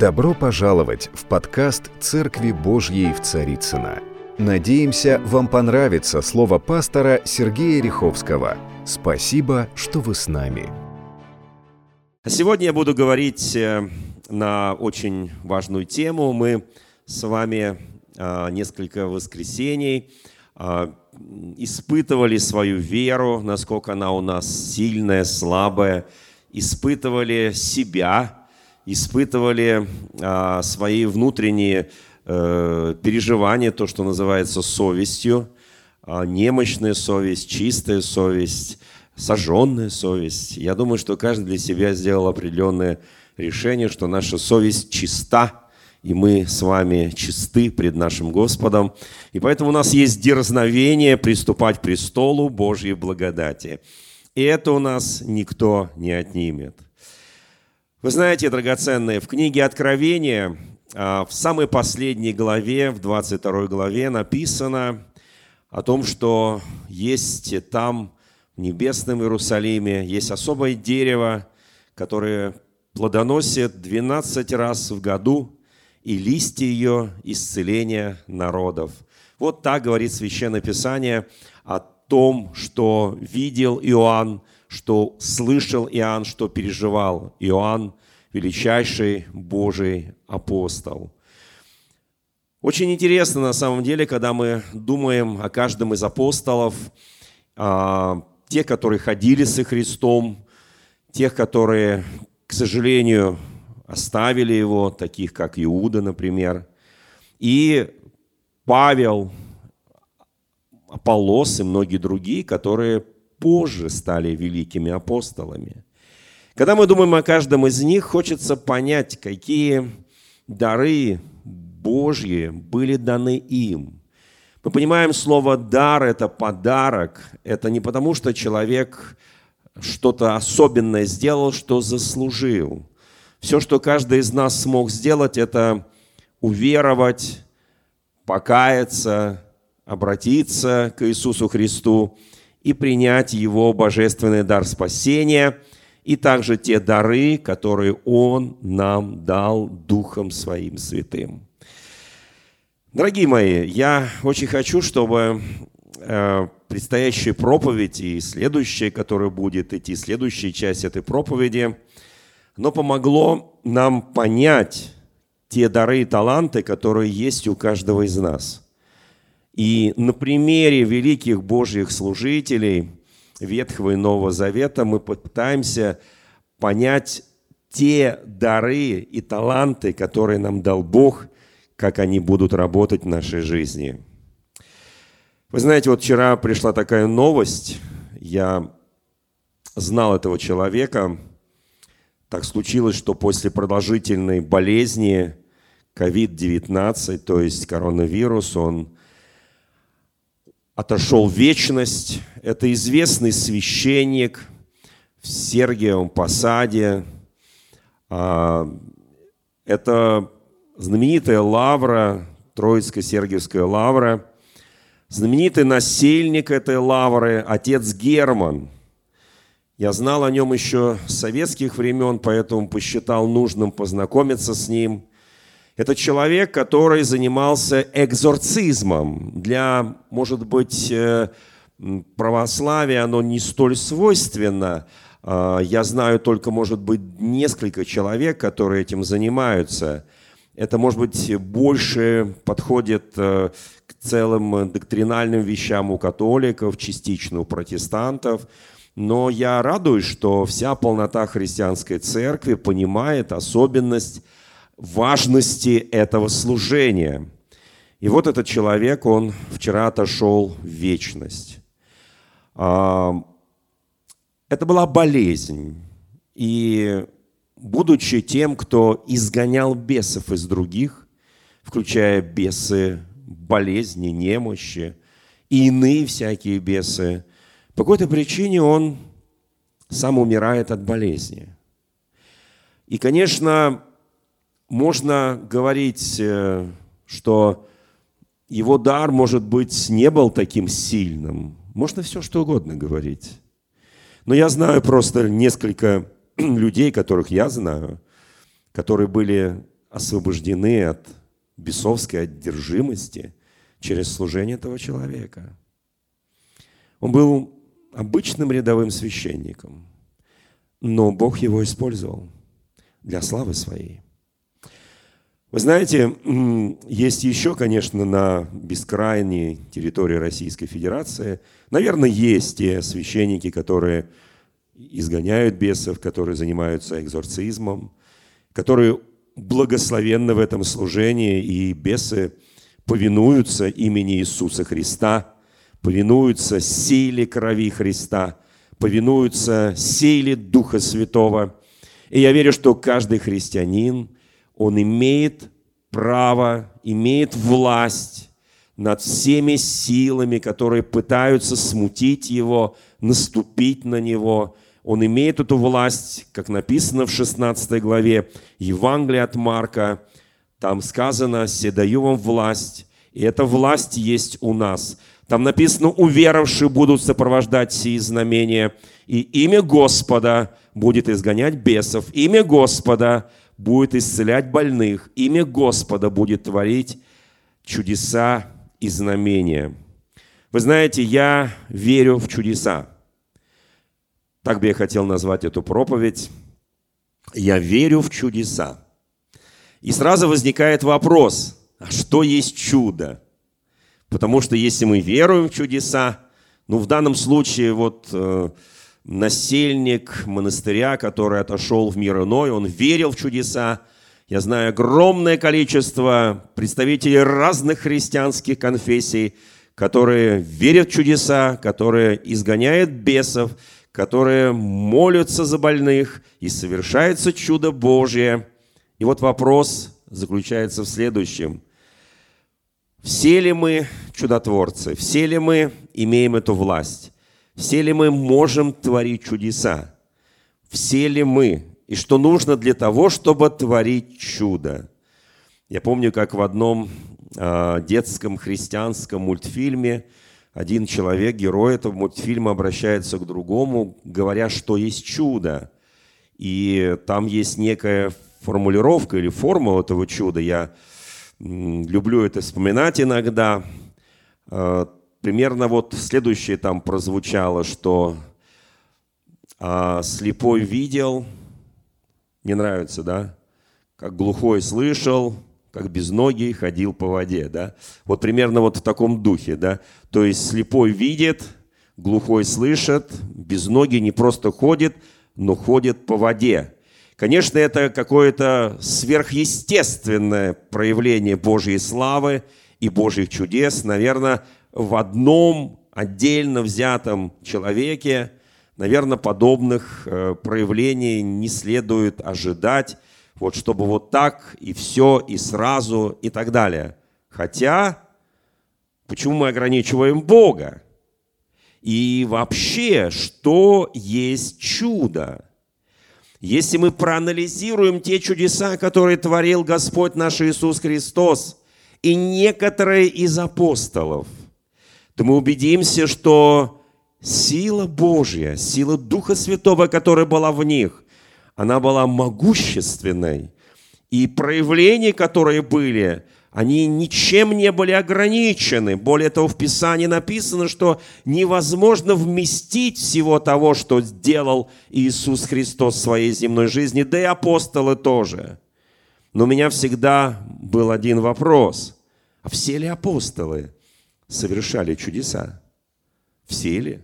Добро пожаловать в подкаст «Церкви Божьей в Царицына. Надеемся, вам понравится слово пастора Сергея Риховского. Спасибо, что вы с нами. Сегодня я буду говорить э, на очень важную тему. Мы с вами а, несколько воскресений а, испытывали свою веру, насколько она у нас сильная, слабая, испытывали себя – испытывали а, свои внутренние а, переживания, то, что называется совестью, а, немощная совесть, чистая совесть, сожженная совесть. Я думаю, что каждый для себя сделал определенное решение, что наша совесть чиста, и мы с вами чисты пред нашим Господом. И поэтому у нас есть дерзновение приступать к престолу Божьей благодати. И это у нас никто не отнимет. Вы знаете, драгоценные, в книге Откровения, а, в самой последней главе, в 22 главе написано о том, что есть там, в небесном Иерусалиме, есть особое дерево, которое плодоносит 12 раз в году, и листья ее – исцеления народов. Вот так говорит Священное Писание о том, что видел Иоанн что слышал Иоанн, что переживал Иоанн, величайший Божий апостол. Очень интересно на самом деле, когда мы думаем о каждом из апостолов, а, те, которые ходили со Христом, тех, которые, к сожалению, оставили его, таких как Иуда, например, и Павел, Аполлос и многие другие, которые позже стали великими апостолами. Когда мы думаем о каждом из них, хочется понять, какие дары Божьи были даны им. Мы понимаем слово «дар» – это подарок. Это не потому, что человек что-то особенное сделал, что заслужил. Все, что каждый из нас смог сделать, это уверовать, покаяться, обратиться к Иисусу Христу – и принять Его божественный дар спасения и также те дары, которые Он нам дал Духом Своим Святым. Дорогие мои, я очень хочу, чтобы э, предстоящая проповедь и следующая, которая будет идти, следующая часть этой проповеди, но помогло нам понять те дары и таланты, которые есть у каждого из нас – и на примере великих Божьих служителей Ветхого и Нового Завета мы пытаемся понять те дары и таланты, которые нам дал Бог, как они будут работать в нашей жизни. Вы знаете, вот вчера пришла такая новость, я знал этого человека, так случилось, что после продолжительной болезни COVID-19, то есть коронавирус, он отошел в вечность. Это известный священник в Сергиевом Посаде. А, это знаменитая лавра, Троицкая Сергиевская лавра. Знаменитый насельник этой лавры, отец Герман. Я знал о нем еще с советских времен, поэтому посчитал нужным познакомиться с ним – это человек, который занимался экзорцизмом. Для, может быть, э, православия оно не столь свойственно. А, я знаю только, может быть, несколько человек, которые этим занимаются. Это, может быть, больше подходит э, к целым доктринальным вещам у католиков, частично у протестантов. Но я радуюсь, что вся полнота христианской церкви понимает особенность важности этого служения. И вот этот человек, он вчера отошел в вечность. А, это была болезнь. И будучи тем, кто изгонял бесов из других, включая бесы болезни, немощи и иные всякие бесы, по какой-то причине он сам умирает от болезни. И, конечно, можно говорить, э, что его дар, может быть, не был таким сильным. Можно все что угодно говорить. Но я знаю просто несколько людей, которых я знаю, которые были освобождены от бесовской одержимости через служение этого человека. Он был обычным рядовым священником, но Бог его использовал для славы своей. Вы знаете, есть еще, конечно, на бескрайней территории Российской Федерации, наверное, есть те священники, которые изгоняют бесов, которые занимаются экзорцизмом, которые благословенны в этом служении, и бесы повинуются имени Иисуса Христа, повинуются силе крови Христа, повинуются силе Духа Святого. И я верю, что каждый христианин – он имеет право, имеет власть над всеми силами, которые пытаются смутить его, наступить на него. Он имеет эту власть, как написано в 16 главе Евангелия от Марка. Там сказано «Седаю вам власть», и эта власть есть у нас. Там написано «Уверовавшие будут сопровождать сии знамения, и имя Господа будет изгонять бесов, имя Господа будет исцелять больных, имя Господа будет творить чудеса и знамения. Вы знаете, я верю в чудеса. Так бы я хотел назвать эту проповедь. Я верю в чудеса. И сразу возникает вопрос, а что есть чудо? Потому что если мы веруем в чудеса, ну в данном случае вот э, насельник монастыря, который отошел в мир иной, он верил в чудеса. Я знаю огромное количество представителей разных христианских конфессий, которые верят в чудеса, которые изгоняют бесов, которые молятся за больных, и совершается чудо Божье. И вот вопрос заключается в следующем. Все ли мы чудотворцы? Все ли мы имеем эту власть? Все ли мы можем творить чудеса? Все ли мы? И что нужно для того, чтобы творить чудо? Я помню, как в одном э, детском христианском мультфильме один человек, герой этого мультфильма, обращается к другому, говоря, что есть чудо. И там есть некая формулировка или формула этого чуда. Я люблю это вспоминать иногда. Примерно вот следующее там прозвучало, что а, слепой видел, не нравится, да? Как глухой слышал, как безногий ходил по воде, да? Вот примерно вот в таком духе, да? То есть слепой видит, глухой слышит, безногий не просто ходит, но ходит по воде. Конечно, это какое-то сверхъестественное проявление Божьей славы и Божьих чудес. Наверное, в одном отдельно взятом человеке, наверное, подобных э, проявлений не следует ожидать, вот чтобы вот так и все, и сразу, и так далее. Хотя, почему мы ограничиваем Бога? И вообще, что есть чудо? Если мы проанализируем те чудеса, которые творил Господь наш Иисус Христос, и некоторые из апостолов – то мы убедимся, что сила Божья, сила Духа Святого, которая была в них, она была могущественной. И проявления, которые были, они ничем не были ограничены. Более того, в Писании написано, что невозможно вместить всего того, что сделал Иисус Христос в своей земной жизни, да и апостолы тоже. Но у меня всегда был один вопрос. А все ли апостолы совершали чудеса? Все ли?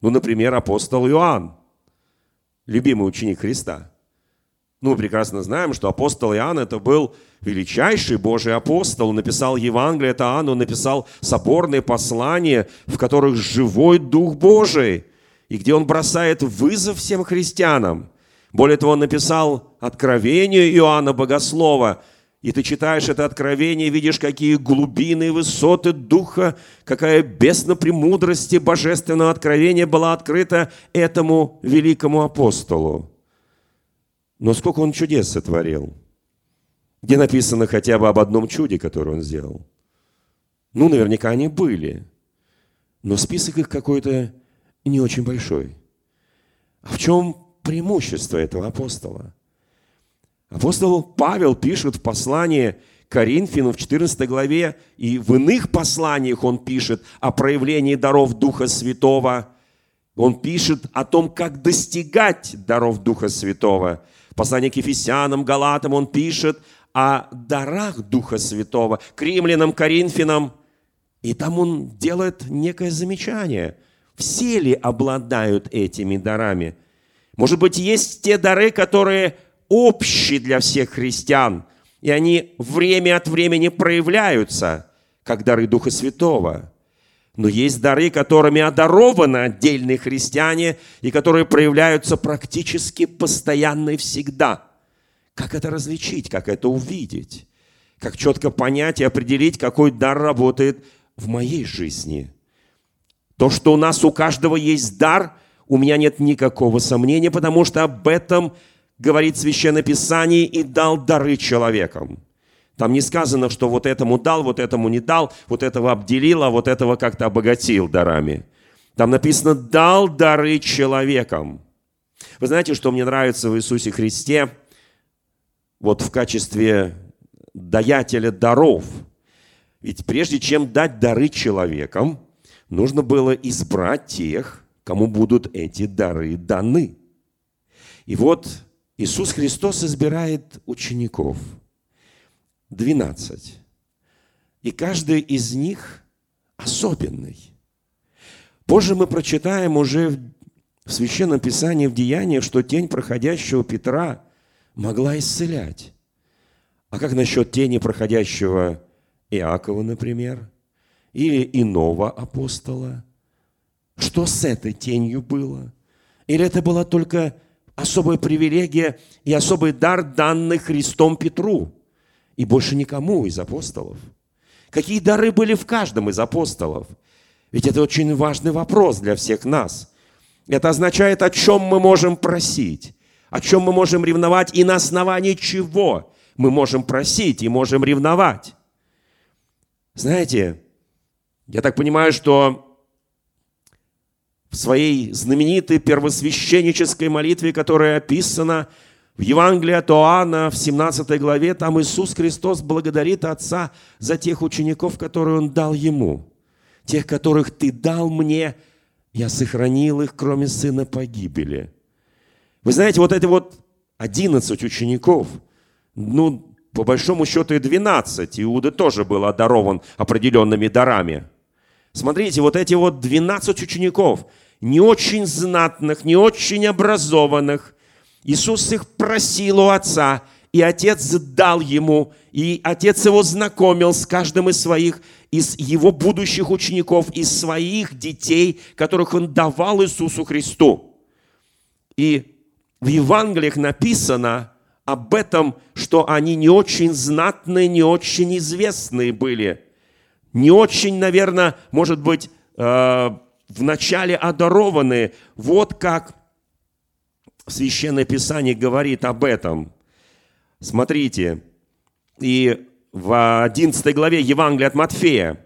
Ну, например, апостол Иоанн, любимый ученик Христа. Ну, мы прекрасно знаем, что апостол Иоанн это был величайший Божий апостол. Он написал Евангелие это Иоанн, он написал соборные послания, в которых живой Дух Божий, и где он бросает вызов всем христианам. Более того, он написал откровение Иоанна Богослова – и ты читаешь это откровение, видишь, какие глубины и высоты духа, какая бездна премудрости божественного откровения была открыта этому великому апостолу. Но сколько он чудес сотворил? Где написано хотя бы об одном чуде, которое он сделал? Ну, наверняка они были. Но список их какой-то не очень большой. А в чем преимущество этого апостола? Апостол Павел пишет в послании Коринфянам в 14 главе, и в иных посланиях он пишет о проявлении даров Духа Святого. Он пишет о том, как достигать даров Духа Святого. В послании к Ефесянам, Галатам он пишет о дарах Духа Святого, к римлянам, Коринфянам. И там он делает некое замечание. Все ли обладают этими дарами? Может быть, есть те дары, которые общие для всех христиан, и они время от времени проявляются, как дары Духа Святого. Но есть дары, которыми одарованы отдельные христиане, и которые проявляются практически постоянно и всегда – как это различить, как это увидеть? Как четко понять и определить, какой дар работает в моей жизни? То, что у нас у каждого есть дар, у меня нет никакого сомнения, потому что об этом говорит Священное Писание и дал дары человекам. Там не сказано, что вот этому дал, вот этому не дал, вот этого обделил, а вот этого как-то обогатил дарами. Там написано «дал дары человекам». Вы знаете, что мне нравится в Иисусе Христе – вот в качестве даятеля даров. Ведь прежде чем дать дары человекам, нужно было избрать тех, кому будут эти дары даны. И вот Иисус Христос избирает учеников. 12. И каждый из них особенный. Позже мы прочитаем уже в Священном Писании, в Деяниях, что тень проходящего Петра – могла исцелять. А как насчет тени проходящего Иакова, например, или иного апостола? Что с этой тенью было? Или это была только особая привилегия и особый дар, данный Христом Петру, и больше никому из апостолов? Какие дары были в каждом из апостолов? Ведь это очень важный вопрос для всех нас. Это означает, о чем мы можем просить о чем мы можем ревновать и на основании чего мы можем просить и можем ревновать. Знаете, я так понимаю, что своей знаменитой первосвященнической молитве, которая описана в Евангелии от Иоанна в 17 главе, там Иисус Христос благодарит Отца за тех учеников, которые Он дал Ему. Тех, которых Ты дал мне, я сохранил их, кроме сына погибели. Вы знаете, вот эти вот 11 учеников, ну, по большому счету и 12, Иуда тоже был одарован определенными дарами. Смотрите, вот эти вот 12 учеников, не очень знатных, не очень образованных, Иисус их просил у Отца, и Отец дал ему, и Отец его знакомил с каждым из своих, из его будущих учеников, из своих детей, которых он давал Иисусу Христу. И в Евангелиях написано об этом, что они не очень знатные, не очень известные были. Не очень, наверное, может быть, э, вначале одарованные. Вот как Священное Писание говорит об этом. Смотрите, и в 11 главе Евангелия от Матфея,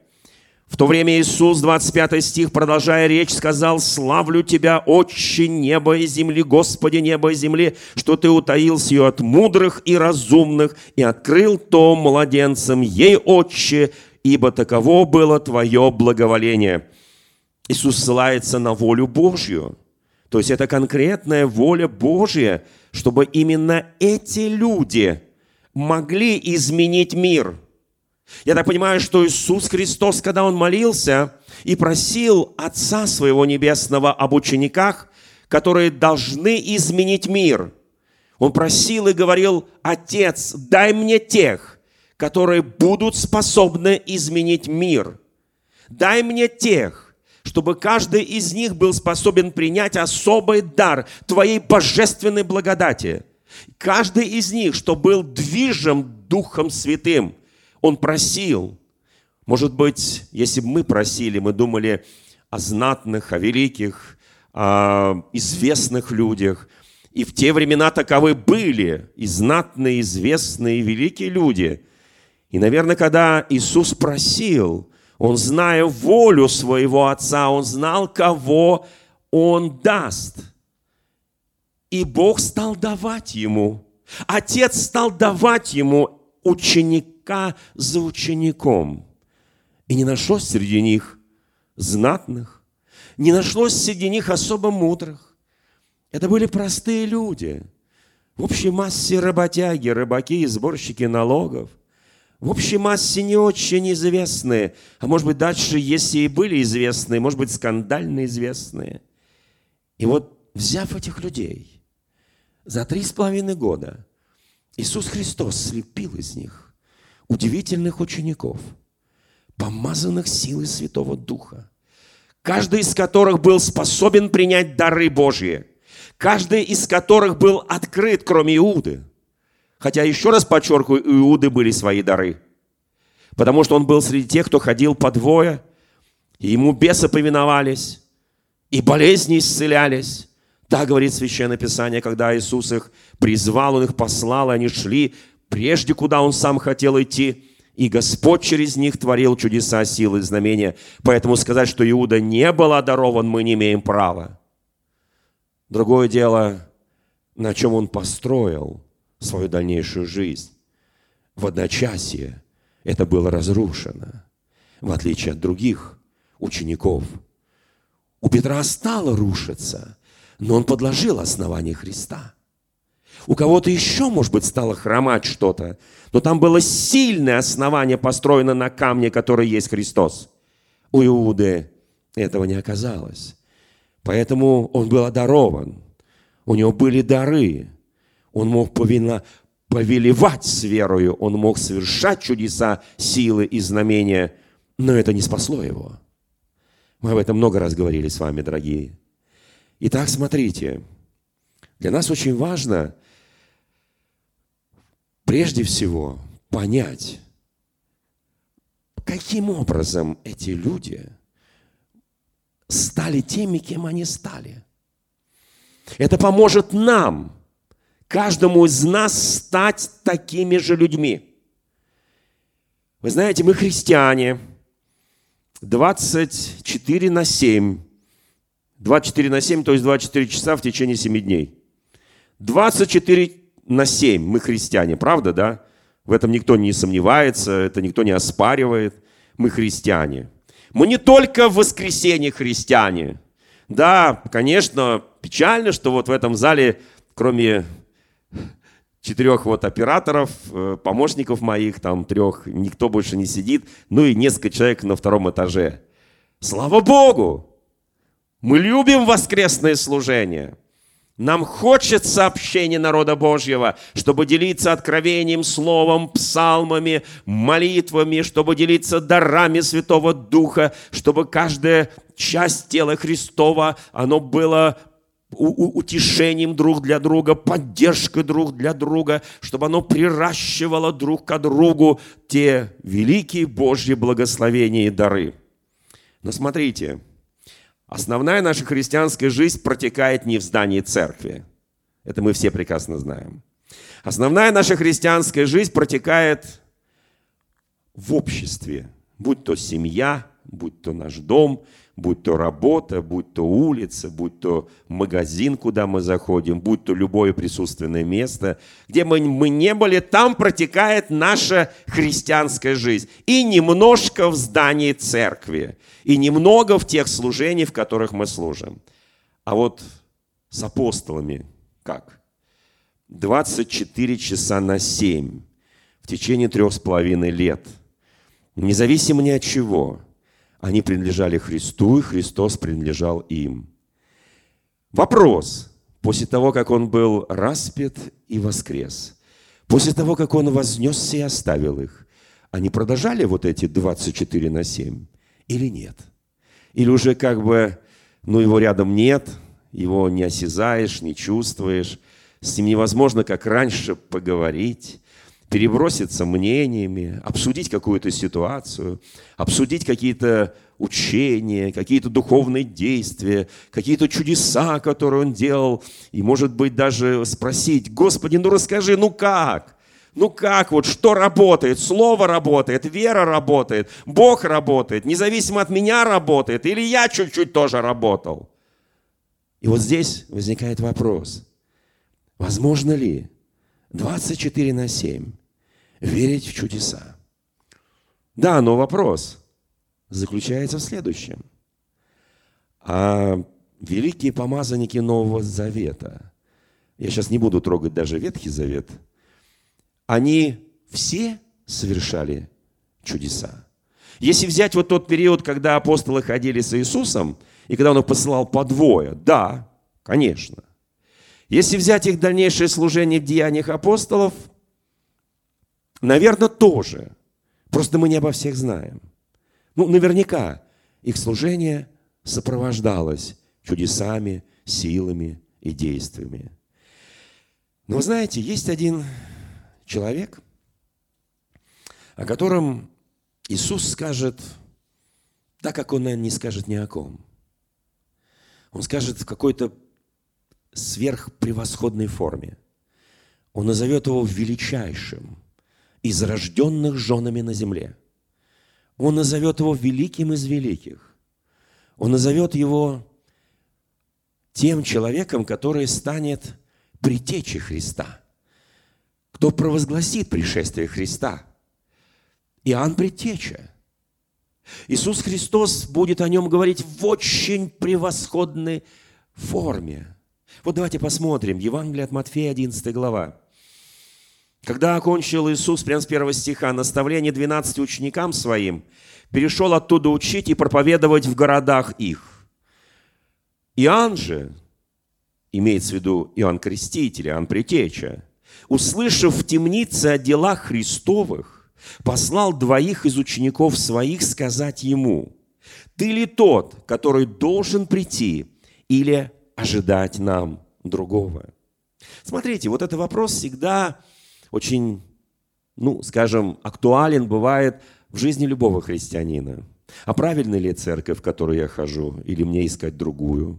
в то время Иисус, 25 стих, продолжая речь, сказал, «Славлю Тебя, Отче неба и земли, Господи неба и земли, что Ты утаил сию от мудрых и разумных и открыл то младенцам ей, Отче, ибо таково было Твое благоволение». Иисус ссылается на волю Божью. То есть это конкретная воля Божья, чтобы именно эти люди могли изменить мир – я так понимаю, что Иисус Христос, когда Он молился и просил Отца Своего Небесного об учениках, которые должны изменить мир, Он просил и говорил, Отец, дай мне тех, которые будут способны изменить мир. Дай мне тех, чтобы каждый из них был способен принять особый дар Твоей божественной благодати. Каждый из них, что был движим Духом Святым – он просил. Может быть, если бы мы просили, мы думали о знатных, о великих, о известных людях. И в те времена таковы были и знатные, известные, и великие люди. И, наверное, когда Иисус просил, Он, зная волю своего Отца, Он знал, кого Он даст. И Бог стал давать Ему – Отец стал давать ему ученика за учеником. И не нашлось среди них знатных, не нашлось среди них особо мудрых. Это были простые люди. В общей массе работяги, рыбаки и сборщики налогов. В общей массе не очень известные, а может быть дальше, если и были известные, может быть скандально известные. И вот взяв этих людей за три с половиной года, Иисус Христос слепил из них удивительных учеников, помазанных силой Святого Духа, каждый из которых был способен принять дары Божьи, каждый из которых был открыт, кроме Иуды. Хотя, еще раз подчеркиваю, у Иуды были свои дары. Потому что он был среди тех, кто ходил по двое, и ему бесы повиновались, и болезни исцелялись. Так говорит Священное Писание, когда Иисус их призвал, Он их послал, и они шли прежде, куда Он сам хотел идти. И Господь через них творил чудеса, силы, знамения. Поэтому сказать, что Иуда не был одарован, мы не имеем права. Другое дело, на чем он построил свою дальнейшую жизнь. В одночасье это было разрушено, в отличие от других учеников. У Петра стало рушиться, но он подложил основание Христа. У кого-то еще, может быть, стало хромать что-то, но там было сильное основание, построено на камне, который есть Христос. У Иуды этого не оказалось. Поэтому он был одарован. У него были дары. Он мог повина, повелевать с верою, он мог совершать чудеса, силы и знамения, но это не спасло его. Мы об этом много раз говорили с вами, дорогие. Итак, смотрите, для нас очень важно прежде всего понять, каким образом эти люди стали теми, кем они стали. Это поможет нам – каждому из нас стать такими же людьми. Вы знаете, мы христиане 24 на 7. 24 на 7, то есть 24 часа в течение 7 дней. 24 на 7 мы христиане, правда, да? В этом никто не сомневается, это никто не оспаривает. Мы христиане. Мы не только в воскресенье христиане. Да, конечно, печально, что вот в этом зале, кроме четырех вот операторов, э, помощников моих, там трех, никто больше не сидит, ну и несколько человек на втором этаже. Слава Богу! Мы любим воскресное служение. Нам хочется общения народа Божьего, чтобы делиться откровением, словом, псалмами, молитвами, чтобы делиться дарами Святого Духа, чтобы каждая часть тела Христова, оно было утешением друг для друга, поддержкой друг для друга, чтобы оно приращивало друг к другу те великие Божьи благословения и дары. Но смотрите, основная наша христианская жизнь протекает не в здании церкви. Это мы все прекрасно знаем. Основная наша христианская жизнь протекает в обществе, будь то семья, будь то наш дом, будь то работа, будь то улица, будь то магазин, куда мы заходим, будь то любое присутственное место, где мы, мы не были, там протекает наша христианская жизнь. И немножко в здании церкви, и немного в тех служениях, в которых мы служим. А вот с апостолами как? 24 часа на 7 в течение трех с половиной лет. Независимо ни от чего – они принадлежали Христу, и Христос принадлежал им. Вопрос. После того, как Он был распят и воскрес, после того, как Он вознесся и оставил их, они продолжали вот эти 24 на 7 или нет? Или уже как бы, ну, его рядом нет, его не осязаешь, не чувствуешь, с ним невозможно, как раньше, поговорить, переброситься мнениями, обсудить какую-то ситуацию, обсудить какие-то учения, какие-то духовные действия, какие-то чудеса, которые он делал, и, может быть, даже спросить, Господи, ну расскажи, ну как? Ну как вот, что работает? Слово работает, вера работает, Бог работает, независимо от меня работает, или я чуть-чуть тоже работал? И вот здесь возникает вопрос, возможно ли 24 на 7 верить в чудеса. Да, но вопрос заключается в следующем. А великие помазанники Нового Завета, я сейчас не буду трогать даже Ветхий Завет, они все совершали чудеса. Если взять вот тот период, когда апостолы ходили с Иисусом, и когда Он их посылал по двое, да, конечно. Если взять их дальнейшее служение в деяниях апостолов, наверное, тоже. Просто мы не обо всех знаем. Ну, наверняка их служение сопровождалось чудесами, силами и действиями. Но вы знаете, есть один человек, о котором Иисус скажет так, как Он, наверное, не скажет ни о ком. Он скажет в какой-то сверхпревосходной форме. Он назовет его величайшим из рожденных женами на земле. Он назовет его великим из великих. Он назовет его тем человеком, который станет притечей Христа, кто провозгласит пришествие Христа – Иоанн Предтеча. Иисус Христос будет о нем говорить в очень превосходной форме. Вот давайте посмотрим. Евангелие от Матфея, 11 глава. Когда окончил Иисус, прямо с первого стиха, наставление 12 ученикам своим, перешел оттуда учить и проповедовать в городах их. Иоанн же, имеется в виду Иоанн Креститель, Иоанн Притеча, услышав в темнице о делах Христовых, послал двоих из учеников своих сказать ему, «Ты ли тот, который должен прийти, или ожидать нам другого?» Смотрите, вот этот вопрос всегда очень, ну, скажем, актуален бывает в жизни любого христианина. А правильно ли церковь, в которую я хожу, или мне искать другую?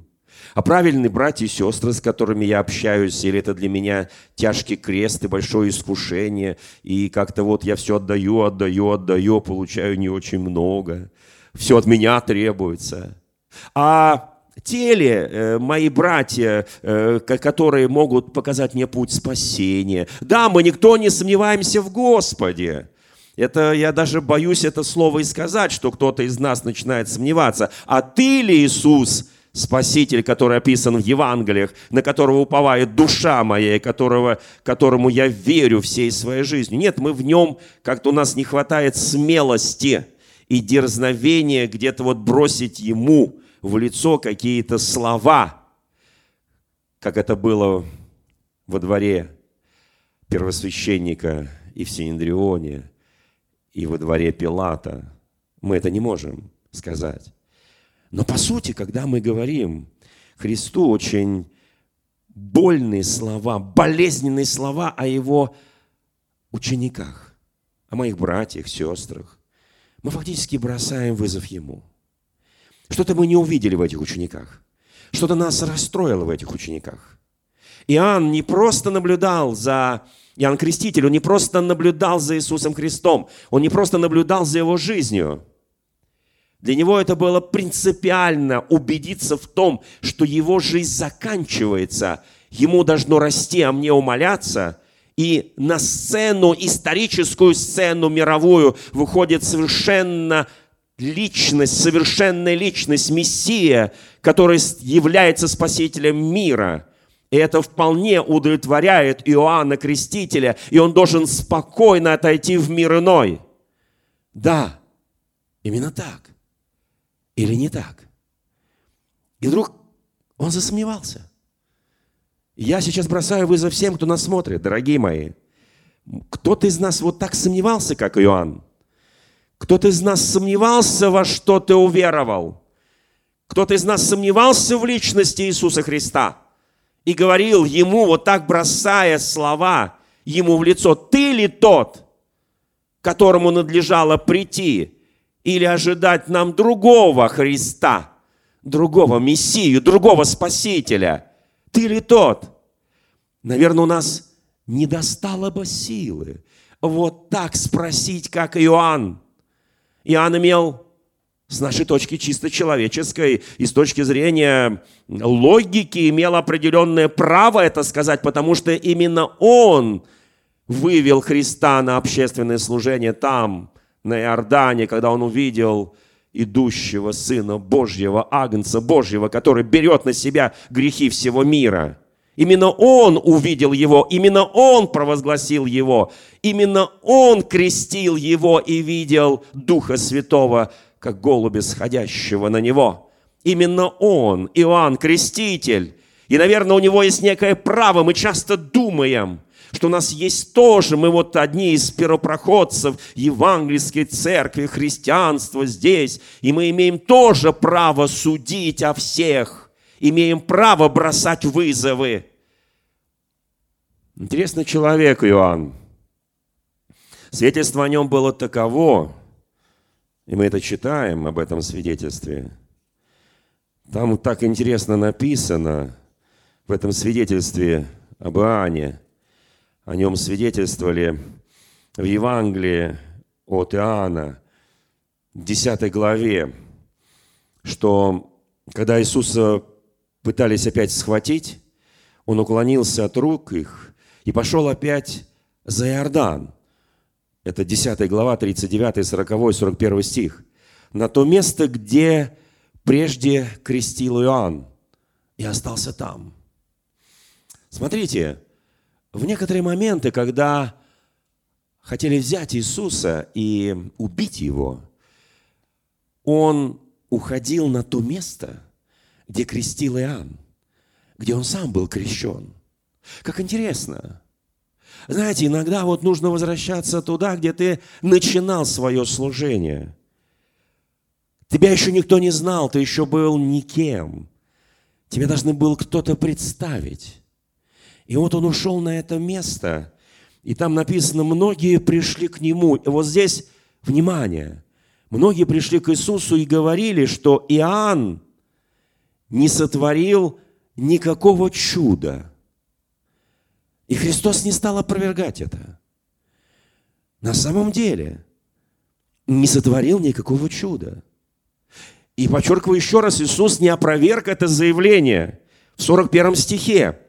А правильные братья и сестры, с которыми я общаюсь, или это для меня тяжкий крест и большое искушение, и как-то вот я все отдаю, отдаю, отдаю, получаю не очень много, все от меня требуется. А теле э, мои братья, э, которые могут показать мне путь спасения. Да, мы никто не сомневаемся в Господе. Это я даже боюсь это слово и сказать, что кто-то из нас начинает сомневаться. А ты ли, Иисус, Спаситель, который описан в Евангелиях, на которого уповает душа моя, и которого, которому я верю всей своей жизнью. Нет, мы в нем, как-то у нас не хватает смелости и дерзновения где-то вот бросить ему в лицо какие-то слова, как это было во дворе первосвященника и в Синедрионе, и во дворе Пилата. Мы это не можем сказать. Но по сути, когда мы говорим Христу очень больные слова, болезненные слова о Его учениках, о моих братьях, сестрах, мы фактически бросаем вызов Ему. Что-то мы не увидели в этих учениках. Что-то нас расстроило в этих учениках. Иоанн не просто наблюдал за Иоанн Креститель, он не просто наблюдал за Иисусом Христом, он не просто наблюдал за его жизнью – для него это было принципиально убедиться в том, что его жизнь заканчивается, ему должно расти, а мне умоляться. И на сцену, историческую сцену мировую выходит совершенно личность, совершенная личность, Мессия, который является спасителем мира. И это вполне удовлетворяет Иоанна Крестителя, и он должен спокойно отойти в мир иной. Да, именно так или не так? И вдруг он засомневался. Я сейчас бросаю вызов всем, кто нас смотрит, дорогие мои. Кто-то из нас вот так сомневался, как Иоанн. Кто-то из нас сомневался, во что ты уверовал. Кто-то из нас сомневался в личности Иисуса Христа и говорил ему, вот так бросая слова ему в лицо, ты ли тот, которому надлежало прийти или ожидать нам другого Христа, другого Мессию, другого Спасителя? Ты ли тот? Наверное, у нас не достало бы силы вот так спросить, как Иоанн. Иоанн имел с нашей точки чисто человеческой и с точки зрения логики имел определенное право это сказать, потому что именно он вывел Христа на общественное служение там, на Иордане, когда он увидел идущего Сына Божьего, Агнца Божьего, который берет на себя грехи всего мира. Именно Он увидел его, именно Он провозгласил его, именно Он крестил его и видел Духа Святого, как голубя, сходящего на него. Именно Он, Иоанн Креститель. И, наверное, у него есть некое право, мы часто думаем – что у нас есть тоже, мы вот одни из первопроходцев евангельской церкви, христианства здесь, и мы имеем тоже право судить о всех, имеем право бросать вызовы. Интересный человек Иоанн. Свидетельство о нем было таково, и мы это читаем об этом свидетельстве. Там так интересно написано в этом свидетельстве об Иоанне – о нем свидетельствовали в Евангелии от Иоанна, в 10 главе, что когда Иисуса пытались опять схватить, он уклонился от рук их и пошел опять за Иордан. Это 10 глава, 39, 40, 41 стих. На то место, где прежде крестил Иоанн, и остался там. Смотрите, в некоторые моменты, когда хотели взять Иисуса и убить его, он уходил на то место, где крестил Иоанн, где он сам был крещен. Как интересно. Знаете, иногда вот нужно возвращаться туда, где ты начинал свое служение. Тебя еще никто не знал, ты еще был никем. Тебе должны был кто-то представить. И вот он ушел на это место, и там написано, многие пришли к нему. И вот здесь, внимание, многие пришли к Иисусу и говорили, что Иоанн не сотворил никакого чуда. И Христос не стал опровергать это. На самом деле, не сотворил никакого чуда. И подчеркиваю еще раз, Иисус не опроверг это заявление в 41 стихе.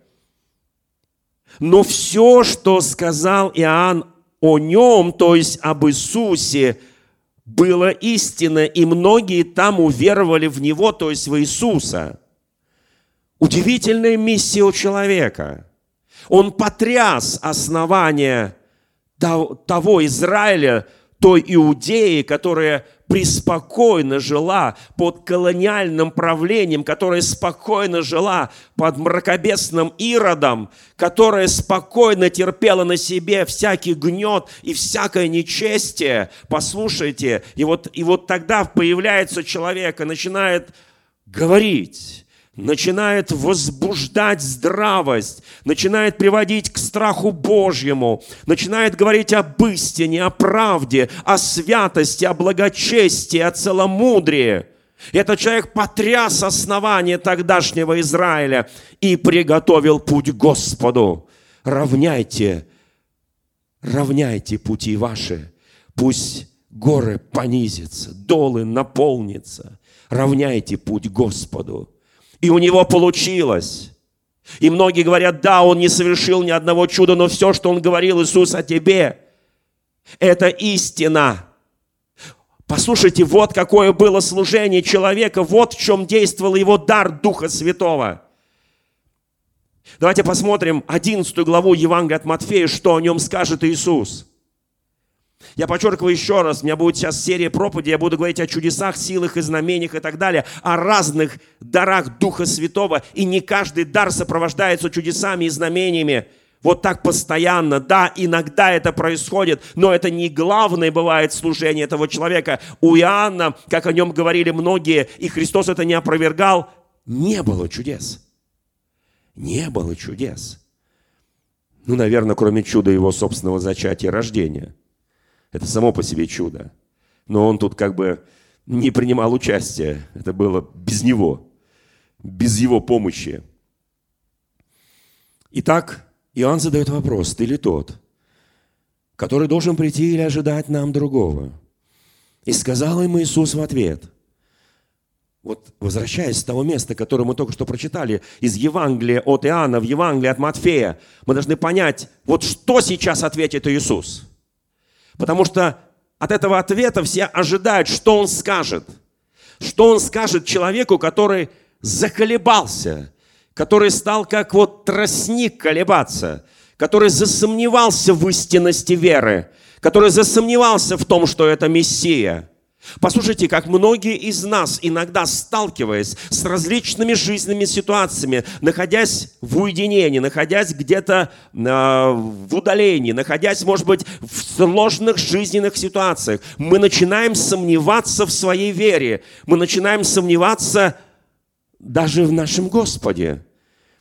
Но все, что сказал Иоанн о нем, то есть об Иисусе, было истинно, и многие там уверовали в Него, то есть в Иисуса. Удивительная миссия у человека. Он потряс основания того Израиля, той Иудеи, которая преспокойно жила под колониальным правлением, которая спокойно жила под мракобесным Иродом, которая спокойно терпела на себе всякий гнет и всякое нечестие. Послушайте, и вот, и вот тогда появляется человек и начинает говорить, начинает возбуждать здравость, начинает приводить к страху Божьему, начинает говорить об истине, о правде, о святости, о благочестии, о целомудрии. Этот человек потряс основание тогдашнего Израиля и приготовил путь Господу. Равняйте, равняйте пути ваши, пусть горы понизятся, долы наполнятся. Равняйте путь Господу. И у него получилось. И многие говорят, да, он не совершил ни одного чуда, но все, что он говорил, Иисус, о тебе, это истина. Послушайте, вот какое было служение человека, вот в чем действовал его дар Духа Святого. Давайте посмотрим 11 главу Евангелия от Матфея, что о нем скажет Иисус. Я подчеркиваю еще раз, у меня будет сейчас серия проповедей, я буду говорить о чудесах, силах и знамениях и так далее, о разных дарах Духа Святого, и не каждый дар сопровождается чудесами и знамениями. Вот так постоянно. Да, иногда это происходит, но это не главное бывает служение этого человека. У Иоанна, как о нем говорили многие, и Христос это не опровергал, не было чудес. Не было чудес. Ну, наверное, кроме чуда его собственного зачатия и рождения – это само по себе чудо. Но он тут как бы не принимал участия. Это было без него, без его помощи. Итак, Иоанн задает вопрос, ты ли тот, который должен прийти или ожидать нам другого? И сказал им Иисус в ответ, Вот возвращаясь с того места, которое мы только что прочитали, из Евангелия от Иоанна в Евангелие от Матфея, мы должны понять, вот что сейчас ответит Иисус. Потому что от этого ответа все ожидают, что Он скажет. Что Он скажет человеку, который заколебался, который стал как вот тростник колебаться, который засомневался в истинности веры, который засомневался в том, что это Мессия – Послушайте, как многие из нас, иногда сталкиваясь с различными жизненными ситуациями, находясь в уединении, находясь где-то э, в удалении, находясь, может быть, в сложных жизненных ситуациях, мы начинаем сомневаться в своей вере, мы начинаем сомневаться даже в нашем Господе.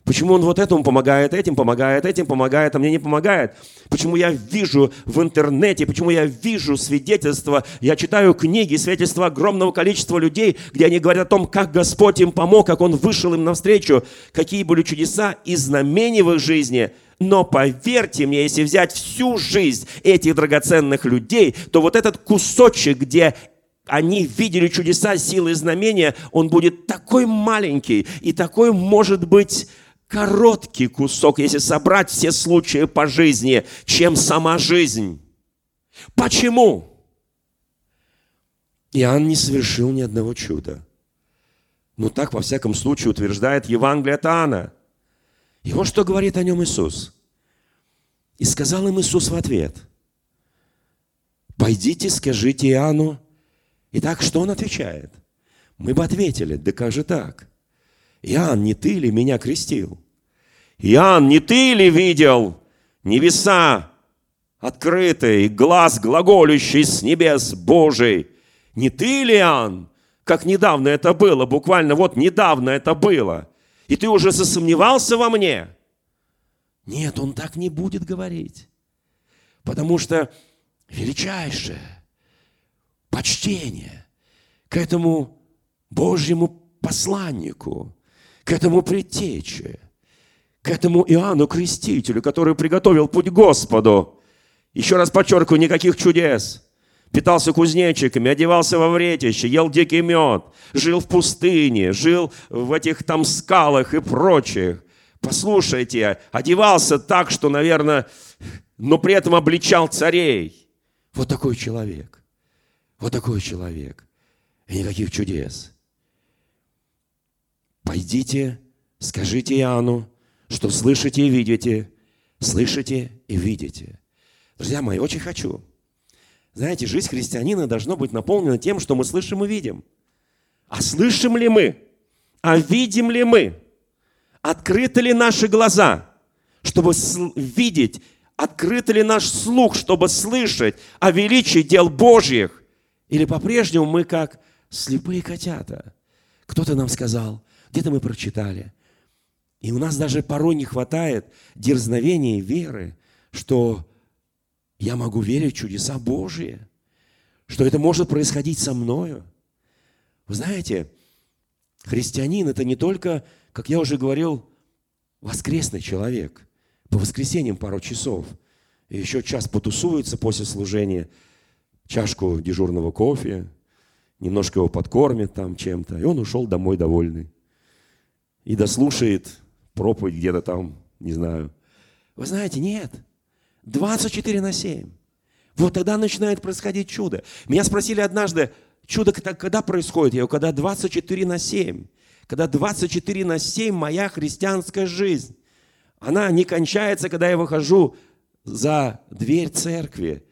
Почему он вот этому помогает, этим помогает, этим помогает, а мне не помогает? Почему я вижу в интернете, почему я вижу свидетельства, я читаю книги, свидетельства огромного количества людей, где они говорят о том, как Господь им помог, как Он вышел им навстречу, какие были чудеса и знамения в их жизни. Но поверьте мне, если взять всю жизнь этих драгоценных людей, то вот этот кусочек, где они видели чудеса, силы и знамения, он будет такой маленький и такой, может быть, короткий кусок, если собрать все случаи по жизни, чем сама жизнь. Почему? Иоанн не совершил ни одного чуда. Ну, так, во всяком случае, утверждает Евангелие от Иоанна. И вот что говорит о нем Иисус. И сказал им Иисус в ответ, «Пойдите, скажите Иоанну». Итак, что он отвечает? Мы бы ответили, да как же так? Иоанн, не ты ли меня крестил? Иоанн, не ты ли видел небеса открытые, глаз глаголющий с небес Божий? Не ты ли, Иоанн? Как недавно это было, буквально вот недавно это было. И ты уже засомневался во мне? Нет, он так не будет говорить. Потому что величайшее почтение к этому Божьему посланнику – к этому предтече, к этому Иоанну Крестителю, который приготовил путь Господу. Еще раз подчеркиваю, никаких чудес. Питался кузнечиками, одевался во вретище, ел дикий мед, жил в пустыне, жил в этих там скалах и прочих. Послушайте, одевался так, что, наверное, но при этом обличал царей. Вот такой человек. Вот такой человек. И никаких чудес. Пойдите, скажите Иоанну, что слышите и видите, слышите и видите. Друзья мои, очень хочу. Знаете, жизнь христианина должна быть наполнена тем, что мы слышим и видим. А слышим ли мы? А видим ли мы? Открыты ли наши глаза, чтобы видеть? Открыт ли наш слух, чтобы слышать о величии дел Божьих? Или по-прежнему мы как слепые котята? Кто-то нам сказал, где-то мы прочитали. И у нас даже порой не хватает дерзновения и веры, что я могу верить в чудеса Божьи, что это может происходить со мною. Вы знаете, христианин – это не только, как я уже говорил, воскресный человек. По воскресеньям пару часов. И еще час потусуется после служения, чашку дежурного кофе, немножко его подкормит там чем-то, и он ушел домой довольный и дослушает проповедь где-то там, не знаю. Вы знаете, нет. 24 на 7. Вот тогда начинает происходить чудо. Меня спросили однажды, чудо когда происходит? Я говорю, когда 24 на 7. Когда 24 на 7 моя христианская жизнь. Она не кончается, когда я выхожу за дверь церкви.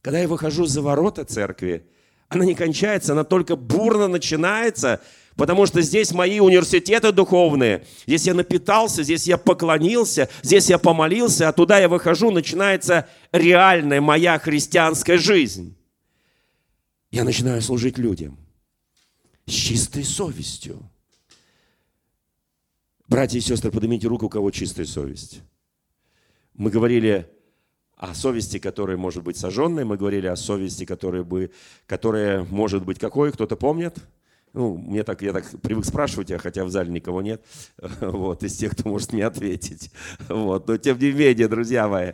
Когда я выхожу за ворота церкви. Она не кончается, она только бурно начинается, Потому что здесь мои университеты духовные. Здесь я напитался, здесь я поклонился, здесь я помолился, а туда я выхожу, начинается реальная моя христианская жизнь. Я начинаю служить людям с чистой совестью. Братья и сестры, поднимите руку, у кого чистая совесть. Мы говорили о совести, которая может быть сожженной, мы говорили о совести, которая, бы, которая может быть какой, кто-то помнит – ну, мне так, я так привык спрашивать, а хотя в зале никого нет, вот, из тех, кто может мне ответить. Вот, но тем не менее, друзья мои,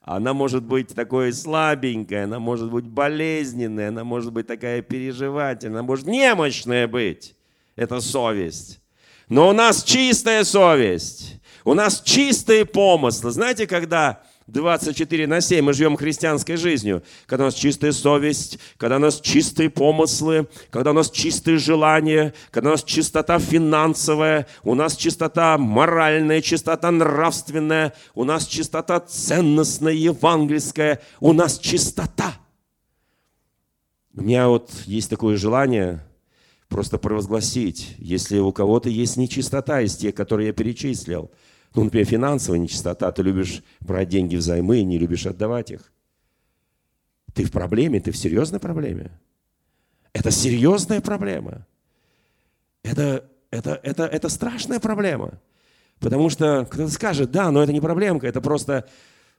она может быть такой слабенькая, она может быть болезненная, она может быть такая переживательная, она может немощная быть. это совесть. Но у нас чистая совесть, у нас чистые помыслы. Знаете, когда 24 на 7 мы живем христианской жизнью, когда у нас чистая совесть, когда у нас чистые помыслы, когда у нас чистые желания, когда у нас чистота финансовая, у нас чистота моральная, чистота нравственная, у нас чистота ценностная, евангельская, у нас чистота. У меня вот есть такое желание просто провозгласить, если у кого-то есть нечистота из тех, которые я перечислил – ну, например, финансовая нечистота. Ты любишь брать деньги взаймы и не любишь отдавать их. Ты в проблеме, ты в серьезной проблеме. Это серьезная проблема. Это, это, это, это страшная проблема. Потому что кто-то скажет, да, но это не проблемка, это просто,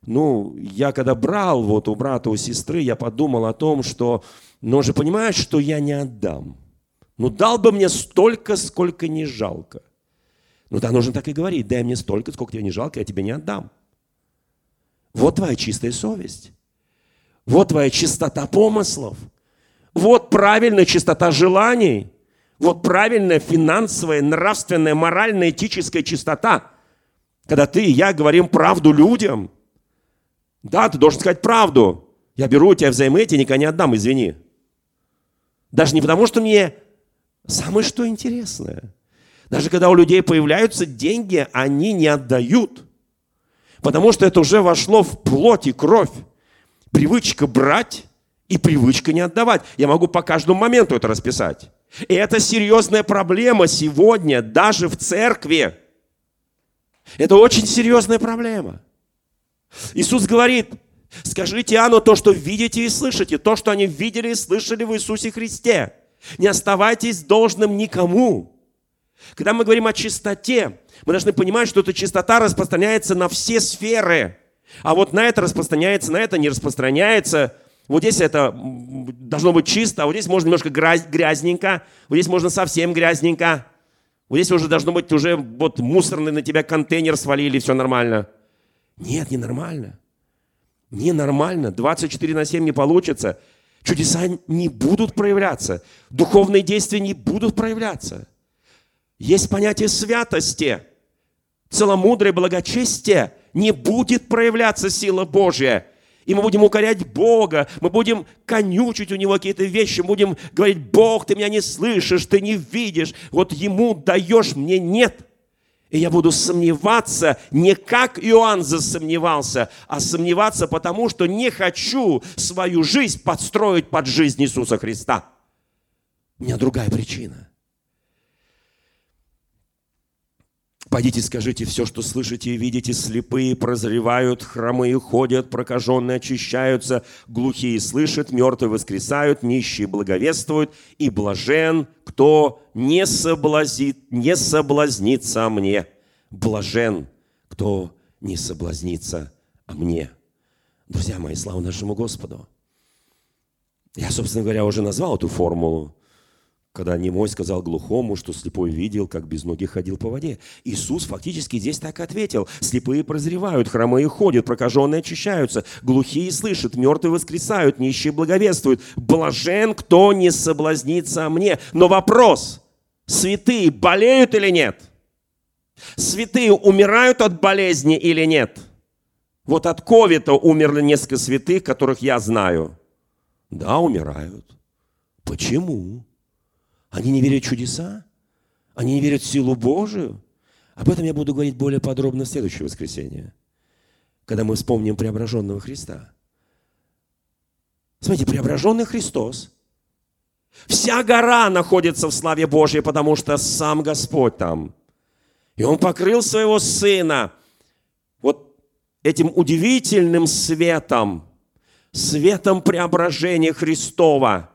ну, я когда брал вот у брата, у сестры, я подумал о том, что, но же понимаешь, что я не отдам. Ну, дал бы мне столько, сколько не жалко. Ну да, нужно так и говорить. Дай мне столько, сколько тебе не жалко, я тебе не отдам. Вот твоя чистая совесть. Вот твоя чистота помыслов. Вот правильная чистота желаний. Вот правильная финансовая, нравственная, моральная, этическая чистота. Когда ты и я говорим правду людям. Да, ты должен сказать правду. Я беру у тебя взаймы, я тебе никогда не отдам, извини. Даже не потому, что мне самое что интересное – даже когда у людей появляются деньги, они не отдают. Потому что это уже вошло в плоть и кровь. Привычка брать и привычка не отдавать. Я могу по каждому моменту это расписать. И это серьезная проблема сегодня, даже в церкви. Это очень серьезная проблема. Иисус говорит, скажите Иоанну то, что видите и слышите, то, что они видели и слышали в Иисусе Христе. Не оставайтесь должным никому. Когда мы говорим о чистоте, мы должны понимать, что эта чистота распространяется на все сферы. А вот на это распространяется, на это не распространяется. Вот здесь это должно быть чисто, а вот здесь можно немножко грязненько, вот здесь можно совсем грязненько. Вот здесь уже должно быть уже вот мусорный на тебя контейнер свалили, все нормально. Нет, не нормально. Ненормально. 24 на 7 не получится. Чудеса не будут проявляться. Духовные действия не будут проявляться. Есть понятие святости. Целомудрие, благочестие. Не будет проявляться сила Божья. И мы будем укорять Бога, мы будем конючить у Него какие-то вещи, мы будем говорить, Бог, ты меня не слышишь, ты не видишь, вот Ему даешь, мне нет. И я буду сомневаться не как Иоанн засомневался, а сомневаться потому, что не хочу свою жизнь подстроить под жизнь Иисуса Христа. У меня другая причина – Пойдите, скажите, все, что слышите и видите, слепые прозревают, хромые ходят, прокаженные очищаются, глухие слышат, мертвые воскресают, нищие благовествуют, и блажен, кто не, соблазнит, не соблазнится мне. Блажен, кто не соблазнится о мне. Друзья мои, слава нашему Господу. Я, собственно говоря, уже назвал эту формулу когда немой сказал глухому, что слепой видел, как без ноги ходил по воде. Иисус фактически здесь так ответил. Слепые прозревают, хромые ходят, прокаженные очищаются, глухие слышат, мертвые воскресают, нищие благовествуют. Блажен, кто не соблазнится мне. Но вопрос, святые болеют или нет? Святые умирают от болезни или нет? Вот от ковида умерли несколько святых, которых я знаю. Да, умирают. Почему? Они не верят в чудеса? Они не верят в силу Божию? Об этом я буду говорить более подробно в следующее воскресенье, когда мы вспомним преображенного Христа. Смотрите, преображенный Христос. Вся гора находится в славе Божьей, потому что сам Господь там. И Он покрыл своего Сына вот этим удивительным светом, светом преображения Христова –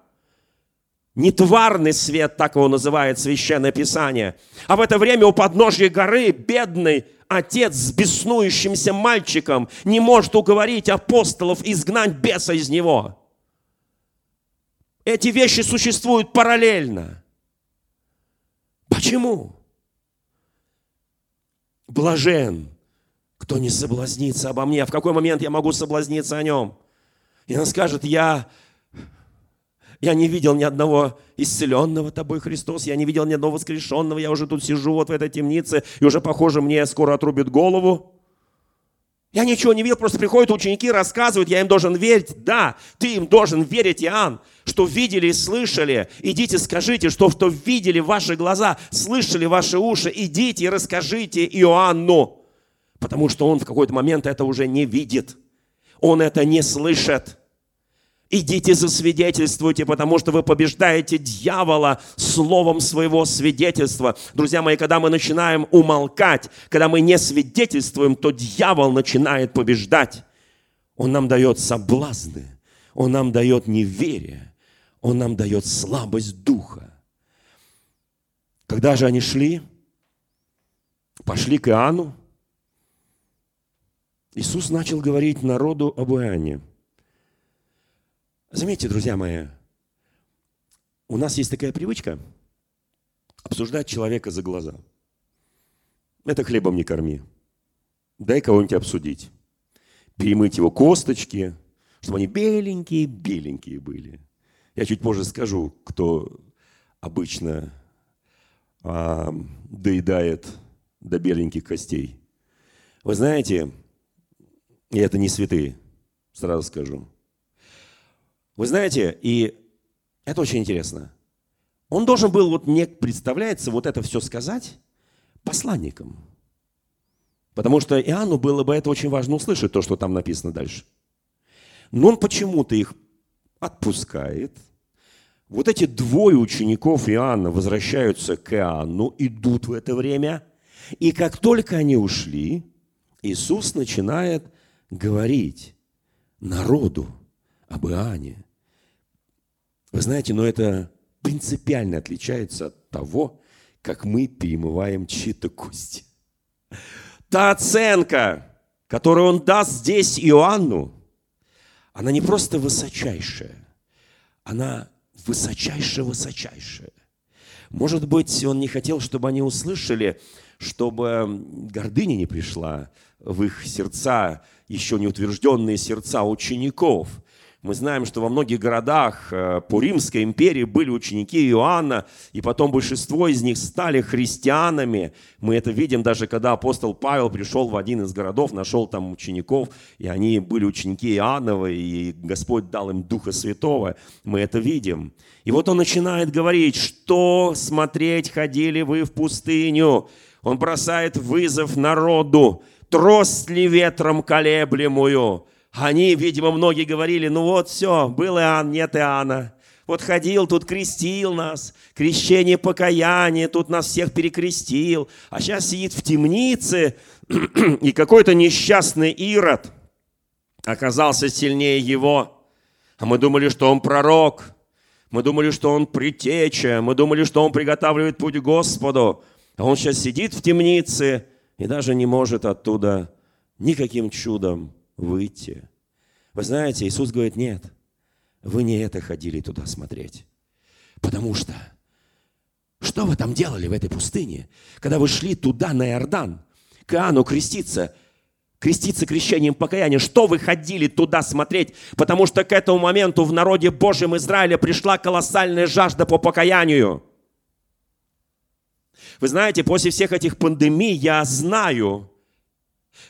не тварный свет, так его называет Священное Писание. А в это время у подножья горы бедный отец с беснующимся мальчиком не может уговорить апостолов изгнать беса из него. Эти вещи существуют параллельно. Почему? Блажен, кто не соблазнится обо мне. А в какой момент я могу соблазниться о нем? И он скажет, я Я не видел ни одного исцеленного тобой, Христос. Я не видел ни одного воскрешенного. Я уже тут сижу вот в этой темнице, и уже, похоже, мне скоро отрубит голову. Я ничего не видел, просто приходят ученики, рассказывают, я им должен верить. Да, ты им должен верить, Иоанн, что видели и слышали. Идите, скажите, что, что видели ваши глаза, слышали ваши уши. Идите и расскажите Иоанну. Потому что он в какой-то момент это уже не видит. Он это не слышит. Идите засвидетельствуйте, потому что вы побеждаете дьявола словом своего свидетельства. Друзья мои, когда мы начинаем умолкать, когда мы не свидетельствуем, то дьявол начинает побеждать. Он нам дает соблазны, он нам дает неверие, он нам дает слабость духа. Когда же они шли, пошли к Иоанну, Иисус начал говорить народу об Иоанне – Заметьте, друзья мои, у нас есть такая привычка обсуждать человека за глаза. Это хлебом не корми. Дай кого-нибудь обсудить. Перемыть его косточки, чтобы они беленькие-беленькие были. Я чуть позже скажу, кто обычно а, доедает до беленьких костей. Вы знаете, и это не святые, сразу скажу. Вы знаете, и это очень интересно. Он должен был, вот мне представляется, вот это все сказать посланникам. Потому что Иоанну было бы это очень важно услышать, то, что там написано дальше. Но он почему-то их отпускает. Вот эти двое учеников Иоанна возвращаются к Иоанну, идут в это время. И как только они ушли, Иисус начинает говорить народу об Иоанне. Вы знаете, но это принципиально отличается от того, как мы перемываем чьи-то кости. Та оценка, которую он даст здесь Иоанну, она не просто высочайшая, она высочайшая-высочайшая. Может быть, он не хотел, чтобы они услышали, чтобы гордыня не пришла в их сердца, еще не утвержденные сердца учеников – мы знаем, что во многих городах э, по Римской империи были ученики Иоанна, и потом большинство из них стали христианами. Мы это видим даже, когда апостол Павел пришел в один из городов, нашел там учеников, и они были ученики Иоаннова, и Господь дал им Духа Святого. Мы это видим. И вот он начинает говорить, что смотреть ходили вы в пустыню. Он бросает вызов народу. Трость ли ветром колеблемую? Они, видимо, многие говорили, ну вот все, был Иоанн, нет Иоанна. Вот ходил, тут крестил нас, крещение покаяние, тут нас всех перекрестил. А сейчас сидит в темнице, и какой-то несчастный Ирод оказался сильнее его. А мы думали, что он пророк, мы думали, что он притеча, мы думали, что он приготавливает путь Господу. А он сейчас сидит в темнице и даже не может оттуда никаким чудом выйти. Вы знаете, Иисус говорит, нет, вы не это ходили туда смотреть. Потому что, что вы там делали в этой пустыне, когда вы шли туда, на Иордан, к Иоанну креститься, креститься крещением покаяния. Что вы ходили туда смотреть? Потому что к этому моменту в народе Божьем Израиля пришла колоссальная жажда по покаянию. Вы знаете, после всех этих пандемий я знаю,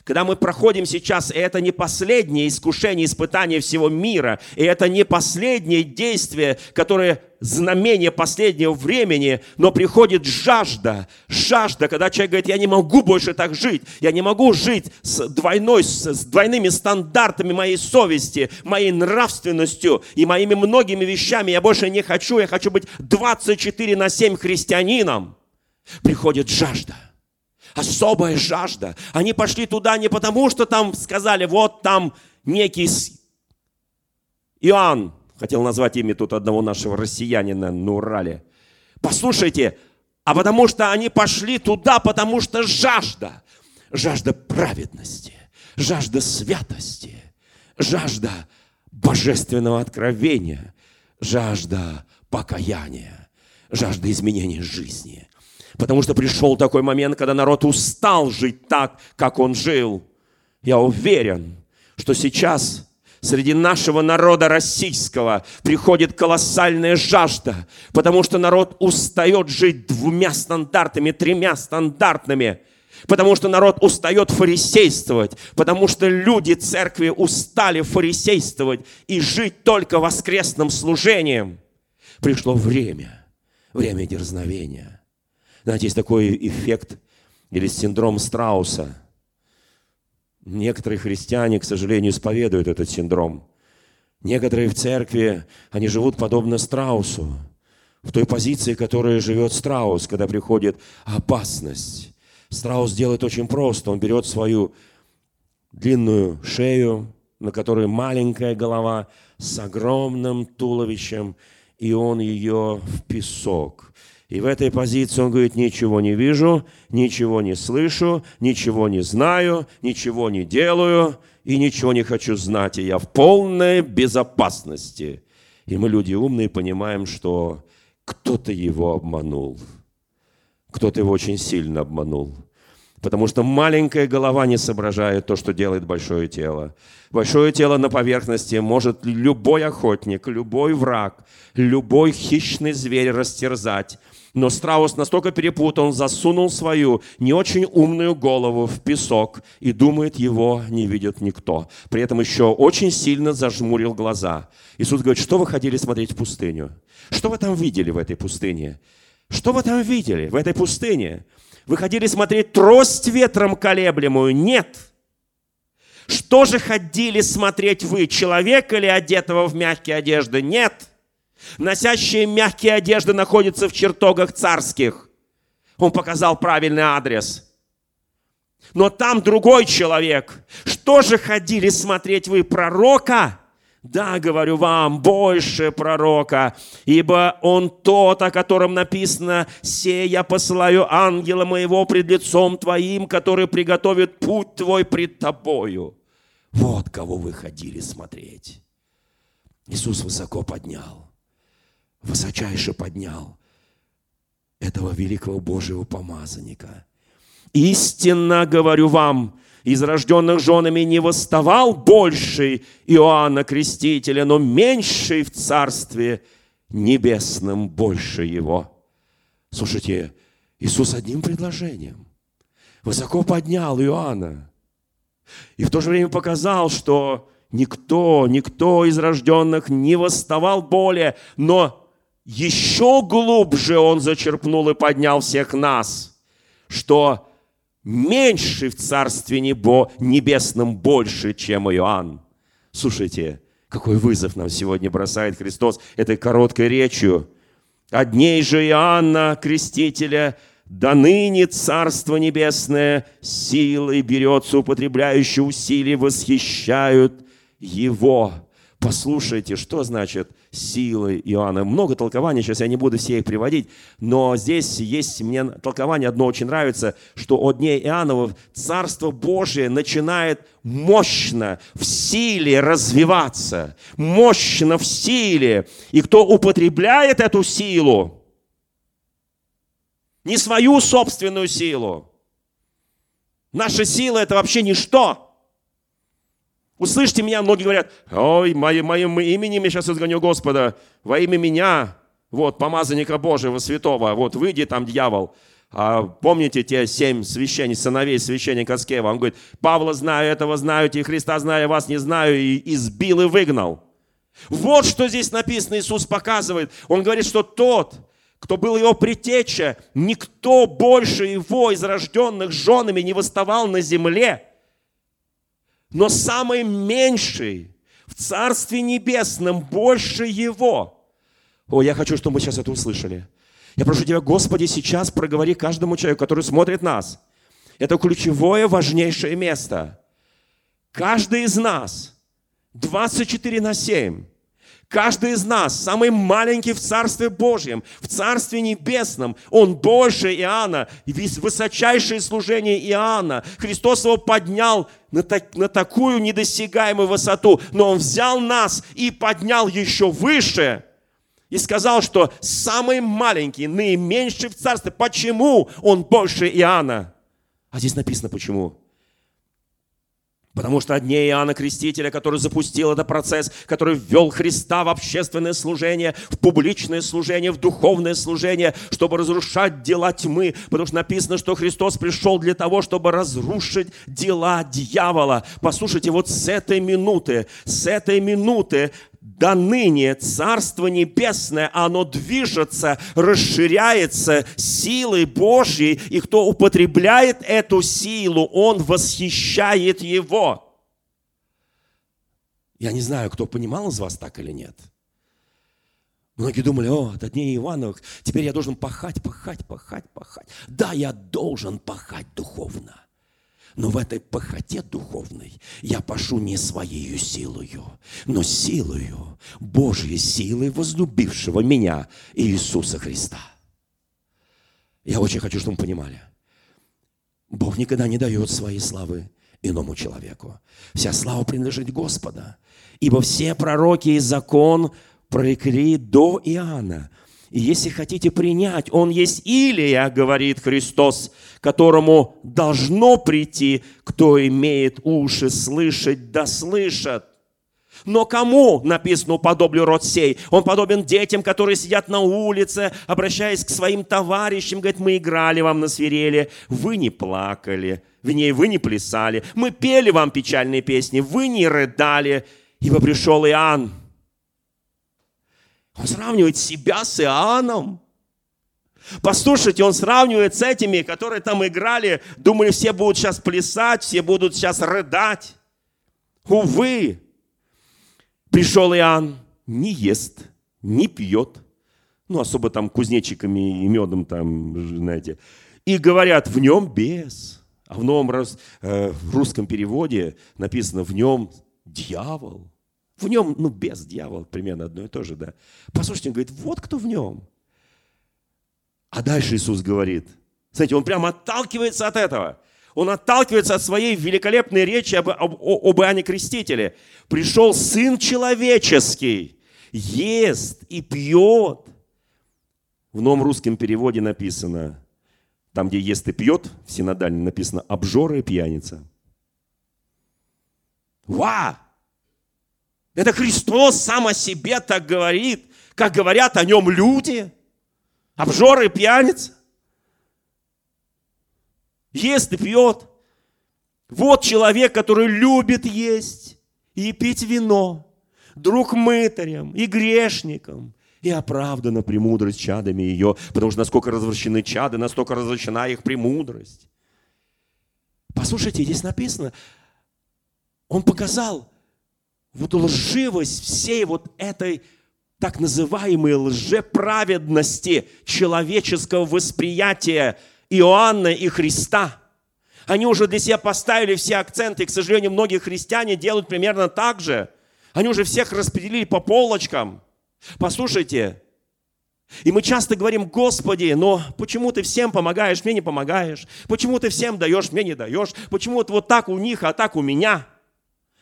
когда мы проходим сейчас, и это не последнее искушение, испытание всего мира, и это не последнее действие, которое знамение последнего времени, но приходит жажда, жажда, когда человек говорит, я не могу больше так жить, я не могу жить с, двойной, с двойными стандартами моей совести, моей нравственностью и моими многими вещами, я больше не хочу, я хочу быть 24 на 7 христианином. Приходит жажда – особая жажда. Они пошли туда не потому, что там сказали, вот там некий Иоанн, хотел назвать имя тут одного нашего россиянина на Урале. Послушайте, а потому что они пошли туда, потому что жажда, жажда праведности, жажда святости, жажда божественного откровения, жажда покаяния, жажда изменения жизни. Потому что пришел такой момент, когда народ устал жить так, как он жил. Я уверен, что сейчас среди нашего народа российского приходит колоссальная жажда, потому что народ устает жить двумя стандартами, тремя стандартными, потому что народ устает фарисействовать, потому что люди церкви устали фарисействовать и жить только воскресным служением. Пришло время, время дерзновения. Знаете, есть такой эффект или синдром Страуса – Некоторые христиане, к сожалению, исповедуют этот синдром. Некоторые в церкви, они живут подобно страусу, в той позиции, которой живет страус, когда приходит опасность. Страус делает очень просто. Он берет свою длинную шею, на которой маленькая голова с огромным туловищем, и он ее в песок и в этой позиции он говорит, ничего не вижу, ничего не слышу, ничего не знаю, ничего не делаю и ничего не хочу знать. И я в полной безопасности. И мы, люди умные, понимаем, что кто-то его обманул. Кто-то его очень сильно обманул. Потому что маленькая голова не соображает то, что делает большое тело. Большое тело на поверхности может любой охотник, любой враг, любой хищный зверь растерзать. Но страус настолько перепутан, он засунул свою не очень умную голову в песок и думает, его не видит никто. При этом еще очень сильно зажмурил глаза. Иисус говорит, что вы ходили смотреть в пустыню? Что вы там видели в этой пустыне? Что вы там видели в этой пустыне? Вы ходили смотреть трость ветром колеблемую? Нет. Что же ходили смотреть вы, человека или одетого в мягкие одежды? Нет. Носящие мягкие одежды находятся в чертогах царских. Он показал правильный адрес. Но там другой человек. Что же ходили смотреть вы, пророка? Да, говорю вам, больше пророка, ибо он тот, о котором написано, «Се я посылаю ангела моего пред лицом твоим, который приготовит путь твой пред тобою». Вот кого вы ходили смотреть. Иисус высоко поднял высочайше поднял этого великого Божьего помазанника. Истинно говорю вам, из рожденных женами не восставал больший Иоанна Крестителя, но меньший в Царстве Небесном больше его. Слушайте, Иисус одним предложением высоко поднял Иоанна. И в то же время показал, что никто, никто из рожденных не восставал более, но еще глубже он зачерпнул и поднял всех нас, что меньше в Царстве Небо, Небесном больше, чем Иоанн. Слушайте, какой вызов нам сегодня бросает Христос этой короткой речью. Одней же Иоанна, Крестителя, до ныне Царство Небесное силой берется, употребляющие усилия восхищают Его. Послушайте, что значит силы Иоанна. Много толкований, сейчас я не буду все их приводить, но здесь есть мне толкование одно очень нравится, что от дней Иоаннова Царство Божие начинает мощно в силе развиваться, мощно в силе. И кто употребляет эту силу, не свою собственную силу, наша сила это вообще ничто – Услышьте меня, многие говорят, ой, моим, моим именем я сейчас изгоню Господа, во имя меня, вот, помазанника Божьего, святого, вот, выйди там, дьявол. А помните те семь священников, сыновей священника Скева? Он говорит, Павла знаю, этого знаю, и Христа знаю, вас не знаю, и избил и выгнал. Вот что здесь написано, Иисус показывает. Он говорит, что тот, кто был его притеча, никто больше его из рожденных женами не восставал на земле – но самый меньший в Царстве Небесном больше его. О, я хочу, чтобы мы сейчас это услышали. Я прошу Тебя, Господи, сейчас проговори каждому человеку, который смотрит нас. Это ключевое, важнейшее место. Каждый из нас 24 на 7 Каждый из нас, самый маленький в Царстве Божьем, в Царстве Небесном, он больше Иоанна, высочайшее служение Иоанна. Христос его поднял на, так, на такую недосягаемую высоту, но он взял нас и поднял еще выше – и сказал, что самый маленький, наименьший в царстве. Почему он больше Иоанна? А здесь написано почему. Потому что одни Иоанна Крестителя, который запустил этот процесс, который ввел Христа в общественное служение, в публичное служение, в духовное служение, чтобы разрушать дела тьмы. Потому что написано, что Христос пришел для того, чтобы разрушить дела дьявола. Послушайте, вот с этой минуты, с этой минуты до ныне Царство Небесное, оно движется, расширяется силой Божьей, и кто употребляет эту силу, он восхищает его. Я не знаю, кто понимал из вас так или нет. Многие думали, о, это дни Ивановых, теперь я должен пахать, пахать, пахать, пахать. Да, я должен пахать духовно. Но в этой похоте духовной я пашу не своей силою, но силою Божьей силой возлюбившего меня Иисуса Христа. Я очень хочу, чтобы вы понимали. Бог никогда не дает своей славы иному человеку. Вся слава принадлежит Господа. Ибо все пророки и закон прорекли до Иоанна. И если хотите принять, Он есть Илия, говорит Христос, которому должно прийти, кто имеет уши слышать, да слышат. Но кому написано «подоблю род сей»? Он подобен детям, которые сидят на улице, обращаясь к своим товарищам, говорит, мы играли вам на свирели, вы не плакали, в ней вы не плясали, мы пели вам печальные песни, вы не рыдали, ибо пришел Иоанн, он сравнивает себя с Иоанном. Послушайте, он сравнивает с этими, которые там играли, думали, все будут сейчас плясать, все будут сейчас рыдать. Увы, пришел Иоанн, не ест, не пьет, ну, особо там кузнечиками и медом там, знаете, и говорят, в нем бес. А в новом э, в русском переводе написано, в нем дьявол. В нем, ну, без дьявола примерно одно и то же, да. Послушайте, он говорит, вот кто в нем. А дальше Иисус говорит, смотрите, он прямо отталкивается от этого. Он отталкивается от своей великолепной речи об, об, об Иоанне Крестителе. Пришел Сын Человеческий, ест и пьет. В новом русском переводе написано, там, где ест и пьет, в синодальне написано «обжора и пьяница». Ва! Это Христос сам о себе так говорит, как говорят о нем люди, обжоры и пьяница. Ест и пьет. Вот человек, который любит есть и пить вино, друг мытарям и грешникам, и оправдана премудрость чадами ее, потому что насколько развращены чады, настолько развращена их премудрость. Послушайте, здесь написано, он показал, вот лживость всей вот этой так называемой лжеправедности человеческого восприятия Иоанна и Христа. Они уже для себя поставили все акценты, и, к сожалению, многие христиане делают примерно так же. Они уже всех распределили по полочкам. Послушайте, и мы часто говорим, Господи, но почему ты всем помогаешь, мне не помогаешь? Почему ты всем даешь, мне не даешь? Почему вот так у них, а так у меня?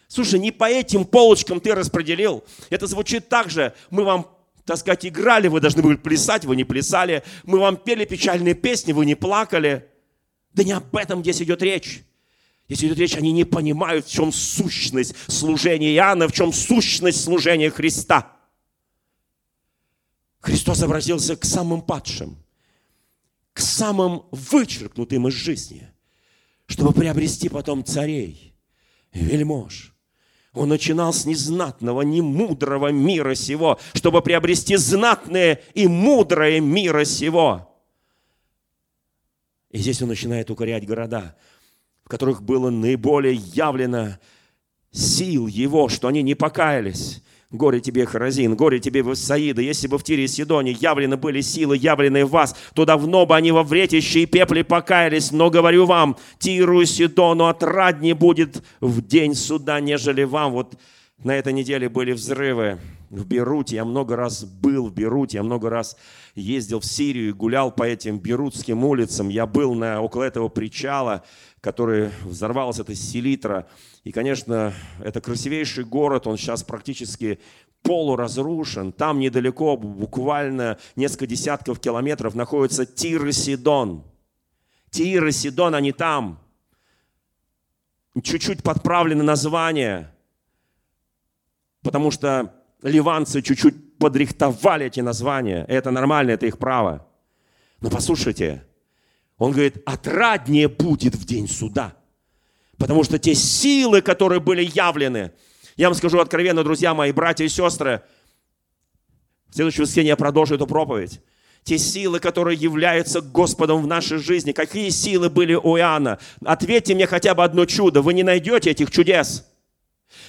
Слушай, не по этим полочкам ты распределил. Это звучит так же. Мы вам, так сказать, играли, вы должны были плясать, вы не плясали. Мы вам пели печальные песни, вы не плакали. Да не об этом здесь идет речь. Здесь идет речь, они не понимают, в чем сущность служения Иоанна, в чем сущность служения Христа. Христос обратился к самым падшим, к самым вычеркнутым из жизни, чтобы приобрести потом царей, вельмож, он начинал с незнатного, немудрого мира сего, чтобы приобрести знатное и мудрое мира сего. И здесь он начинает укорять города, в которых было наиболее явлено сил его, что они не покаялись, Горе тебе, Харазин, горе тебе, Вассаида, если бы в Тире и Сидоне явлены были силы, явленные в вас, то давно бы они во вретище и пепле покаялись. Но говорю вам, Тиру и Сидону отраднее будет в день суда, нежели вам. Вот на этой неделе были взрывы в Беруте. Я много раз был в Беруте, я много раз ездил в Сирию и гулял по этим берутским улицам. Я был на, около этого причала, который взорвался, это селитра. И, конечно, это красивейший город, он сейчас практически полуразрушен. Там недалеко, буквально несколько десятков километров, находится Тир и Сидон. Тир и Сидон, они там. чуть-чуть подправлены названия, потому что ливанцы чуть-чуть подрихтовали эти названия. Это нормально, это их право. Но послушайте, он говорит, отраднее будет в день суда. Потому что те силы, которые были явлены, я вам скажу откровенно, друзья мои, братья и сестры, в следующее воскресенье я продолжу эту проповедь. Те силы, которые являются Господом в нашей жизни. Какие силы были у Иоанна? Ответьте мне хотя бы одно чудо. Вы не найдете этих чудес.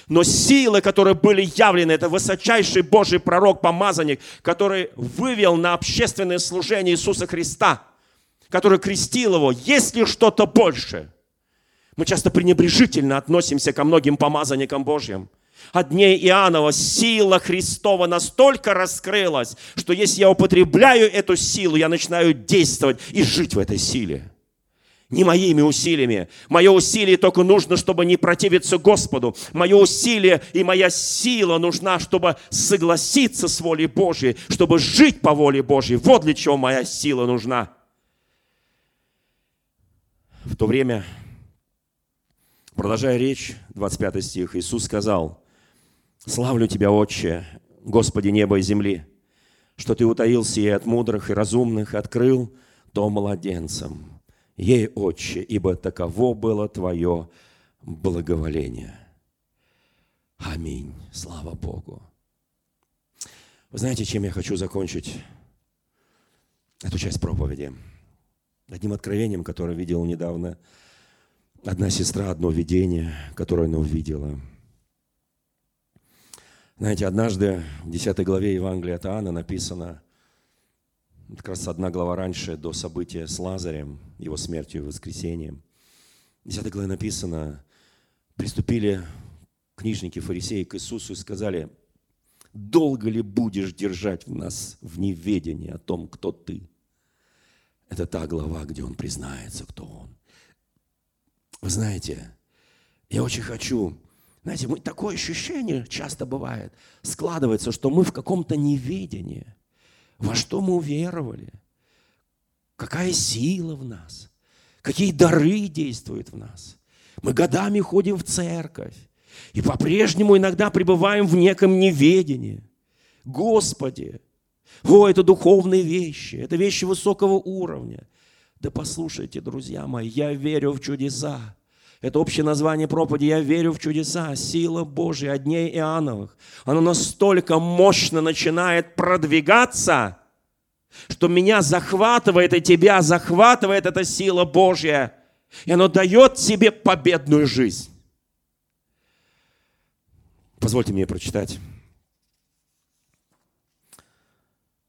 Но силы, которые были явлены, это высочайший Божий пророк, помазанник, который вывел на общественное служение Иисуса Христа, который крестил его. Есть ли что-то больше? Мы часто пренебрежительно относимся ко многим помазанникам Божьим. От дней Иоаннова сила Христова настолько раскрылась, что если я употребляю эту силу, я начинаю действовать и жить в этой силе не моими усилиями. Мое усилие только нужно, чтобы не противиться Господу. Мое усилие и моя сила нужна, чтобы согласиться с волей Божьей, чтобы жить по воле Божьей. Вот для чего моя сила нужна. В то время, продолжая речь, 25 стих, Иисус сказал, «Славлю Тебя, Отче, Господи неба и земли, что Ты утаил сие от мудрых и разумных, открыл то младенцам» ей, Отче, ибо таково было Твое благоволение. Аминь. Слава Богу. Вы знаете, чем я хочу закончить эту часть проповеди? Одним откровением, которое видел недавно одна сестра, одно видение, которое она увидела. Знаете, однажды в 10 главе Евангелия от Иоанна написано – как раз одна глава раньше, до события с Лазарем, его смертью и воскресением. В 10 главе написано, приступили книжники, фарисеи к Иисусу и сказали, долго ли будешь держать нас в неведении о том, кто ты? Это та глава, где он признается, кто он. Вы знаете, я очень хочу, знаете, мы, такое ощущение часто бывает, складывается, что мы в каком-то неведении – во что мы уверовали, какая сила в нас, какие дары действуют в нас. Мы годами ходим в церковь и по-прежнему иногда пребываем в неком неведении. Господи, о, это духовные вещи, это вещи высокого уровня. Да послушайте, друзья мои, я верю в чудеса. Это общее название проповеди «Я верю в чудеса». Сила Божья дней Иоанновых. Она настолько мощно начинает продвигаться, что меня захватывает и тебя захватывает эта сила Божья. И она дает тебе победную жизнь. Позвольте мне прочитать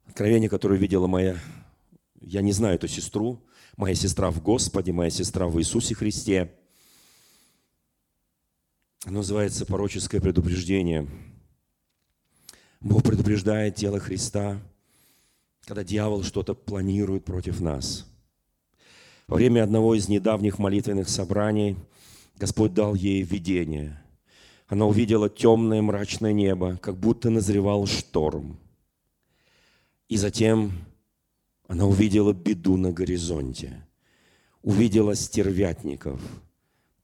откровение, которое видела моя, я не знаю эту сестру, моя сестра в Господе, моя сестра в Иисусе Христе – называется пороческое предупреждение. Бог предупреждает тело Христа, когда дьявол что-то планирует против нас. Во время одного из недавних молитвенных собраний Господь дал ей видение. Она увидела темное мрачное небо, как будто назревал шторм. И затем она увидела беду на горизонте. Увидела стервятников,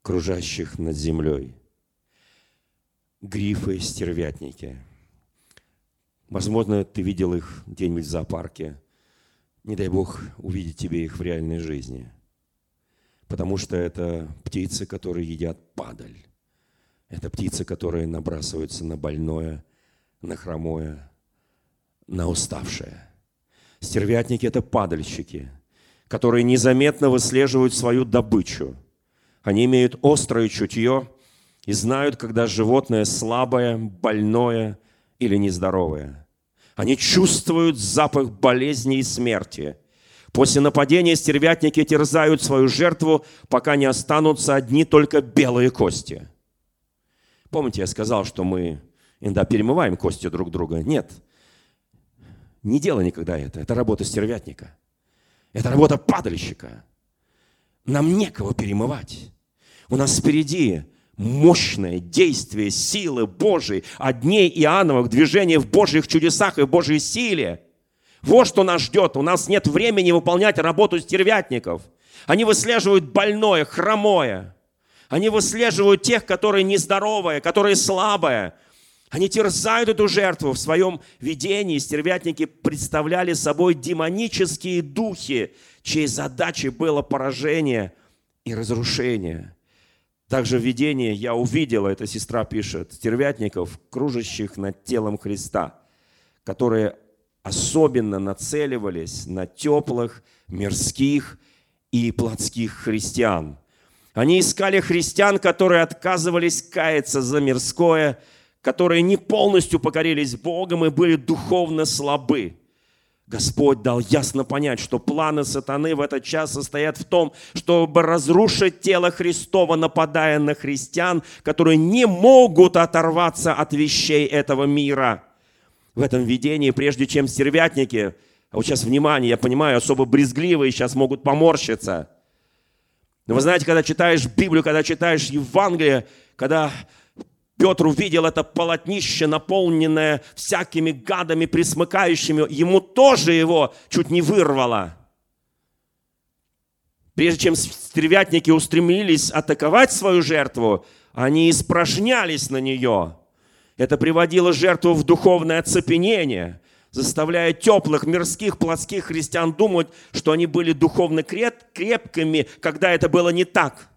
кружащих над землей грифы, стервятники. Возможно, ты видел их где-нибудь в зоопарке. Не дай Бог увидеть тебе их в реальной жизни. Потому что это птицы, которые едят падаль. Это птицы, которые набрасываются на больное, на хромое, на уставшее. Стервятники – это падальщики, которые незаметно выслеживают свою добычу. Они имеют острое чутье – и знают, когда животное слабое, больное или нездоровое. Они чувствуют запах болезни и смерти. После нападения стервятники терзают свою жертву, пока не останутся одни только белые кости. Помните, я сказал, что мы иногда перемываем кости друг друга? Нет. Не делай никогда это. Это работа стервятника. Это работа падальщика. Нам некого перемывать. У нас впереди мощное действие силы Божией, от дней Иоанновых, движение в Божьих чудесах и в Божьей силе. Вот что нас ждет. У нас нет времени выполнять работу стервятников. Они выслеживают больное, хромое. Они выслеживают тех, которые нездоровые, которые слабые. Они терзают эту жертву. В своем видении стервятники представляли собой демонические духи, чьей задачей было поражение и разрушение. Также в видении я увидела, эта сестра пишет, стервятников, кружащих над телом Христа, которые особенно нацеливались на теплых, мирских и плотских христиан. Они искали христиан, которые отказывались каяться за мирское, которые не полностью покорились Богом и были духовно слабы. Господь дал ясно понять, что планы сатаны в этот час состоят в том, чтобы разрушить тело Христова, нападая на христиан, которые не могут оторваться от вещей этого мира. В этом видении, прежде чем стервятники, а вот сейчас внимание, я понимаю, особо брезгливые сейчас могут поморщиться. Но вы знаете, когда читаешь Библию, когда читаешь Евангелие, когда Петр увидел это полотнище, наполненное всякими гадами, присмыкающими. Ему тоже его чуть не вырвало. Прежде чем стервятники устремились атаковать свою жертву, они испражнялись на нее. Это приводило жертву в духовное оцепенение, заставляя теплых, мирских, плотских христиан думать, что они были духовно крепкими, когда это было не так.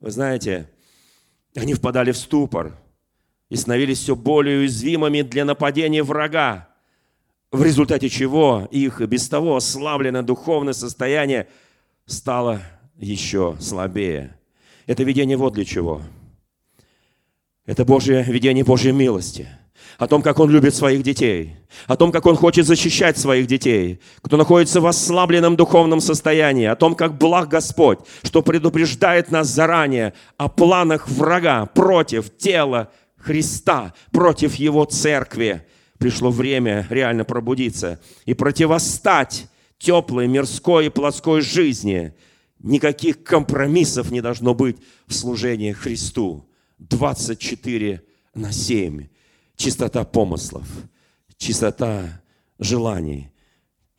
Вы знаете, они впадали в ступор и становились все более уязвимыми для нападения врага, в результате чего их без того ослабленное духовное состояние стало еще слабее. Это видение вот для чего. Это Божье видение Божьей милости – о том, как Он любит своих детей, о том, как Он хочет защищать своих детей, кто находится в ослабленном духовном состоянии, о том, как благ Господь, что предупреждает нас заранее о планах врага против тела Христа, против Его церкви. Пришло время реально пробудиться и противостать теплой, мирской и плоской жизни. Никаких компромиссов не должно быть в служении Христу. 24 на 7 чистота помыслов, чистота желаний,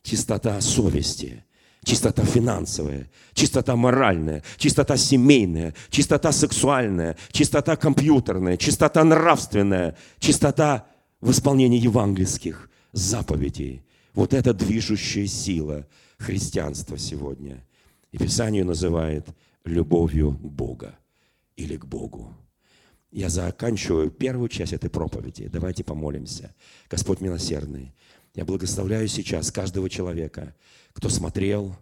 чистота совести, чистота финансовая, чистота моральная, чистота семейная, чистота сексуальная, чистота компьютерная, чистота нравственная, чистота в исполнении евангельских заповедей. Вот это движущая сила христианства сегодня. И Писание называет любовью Бога или к Богу. Я заканчиваю первую часть этой проповеди. Давайте помолимся. Господь милосердный, я благословляю сейчас каждого человека, кто смотрел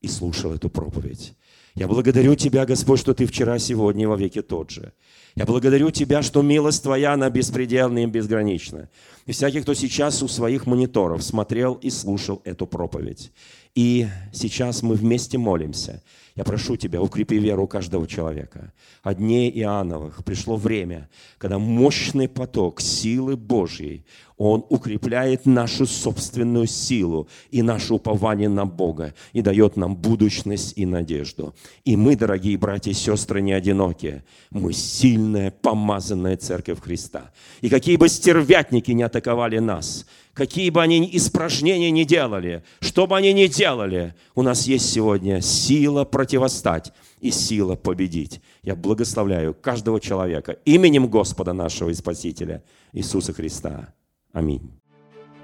и слушал эту проповедь. Я благодарю Тебя, Господь, что Ты вчера, сегодня и во веки тот же. Я благодарю Тебя, что милость Твоя, она беспредельна и безгранична. И всякий, кто сейчас у своих мониторов смотрел и слушал эту проповедь. И сейчас мы вместе молимся – я прошу Тебя, укрепи веру каждого человека. О дне Иоанновых пришло время, когда мощный поток силы Божьей, он укрепляет нашу собственную силу и наше упование на Бога и дает нам будущность и надежду. И мы, дорогие братья и сестры, не одинокие. Мы сильная, помазанная церковь Христа. И какие бы стервятники не атаковали нас – какие бы они испражнения ни делали, что бы они ни делали, у нас есть сегодня сила противостать и сила победить. Я благословляю каждого человека именем Господа нашего и Спасителя Иисуса Христа. Аминь.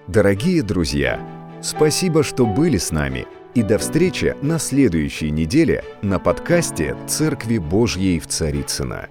Дорогие друзья, спасибо, что были с нами. И до встречи на следующей неделе на подкасте «Церкви Божьей в Царицына.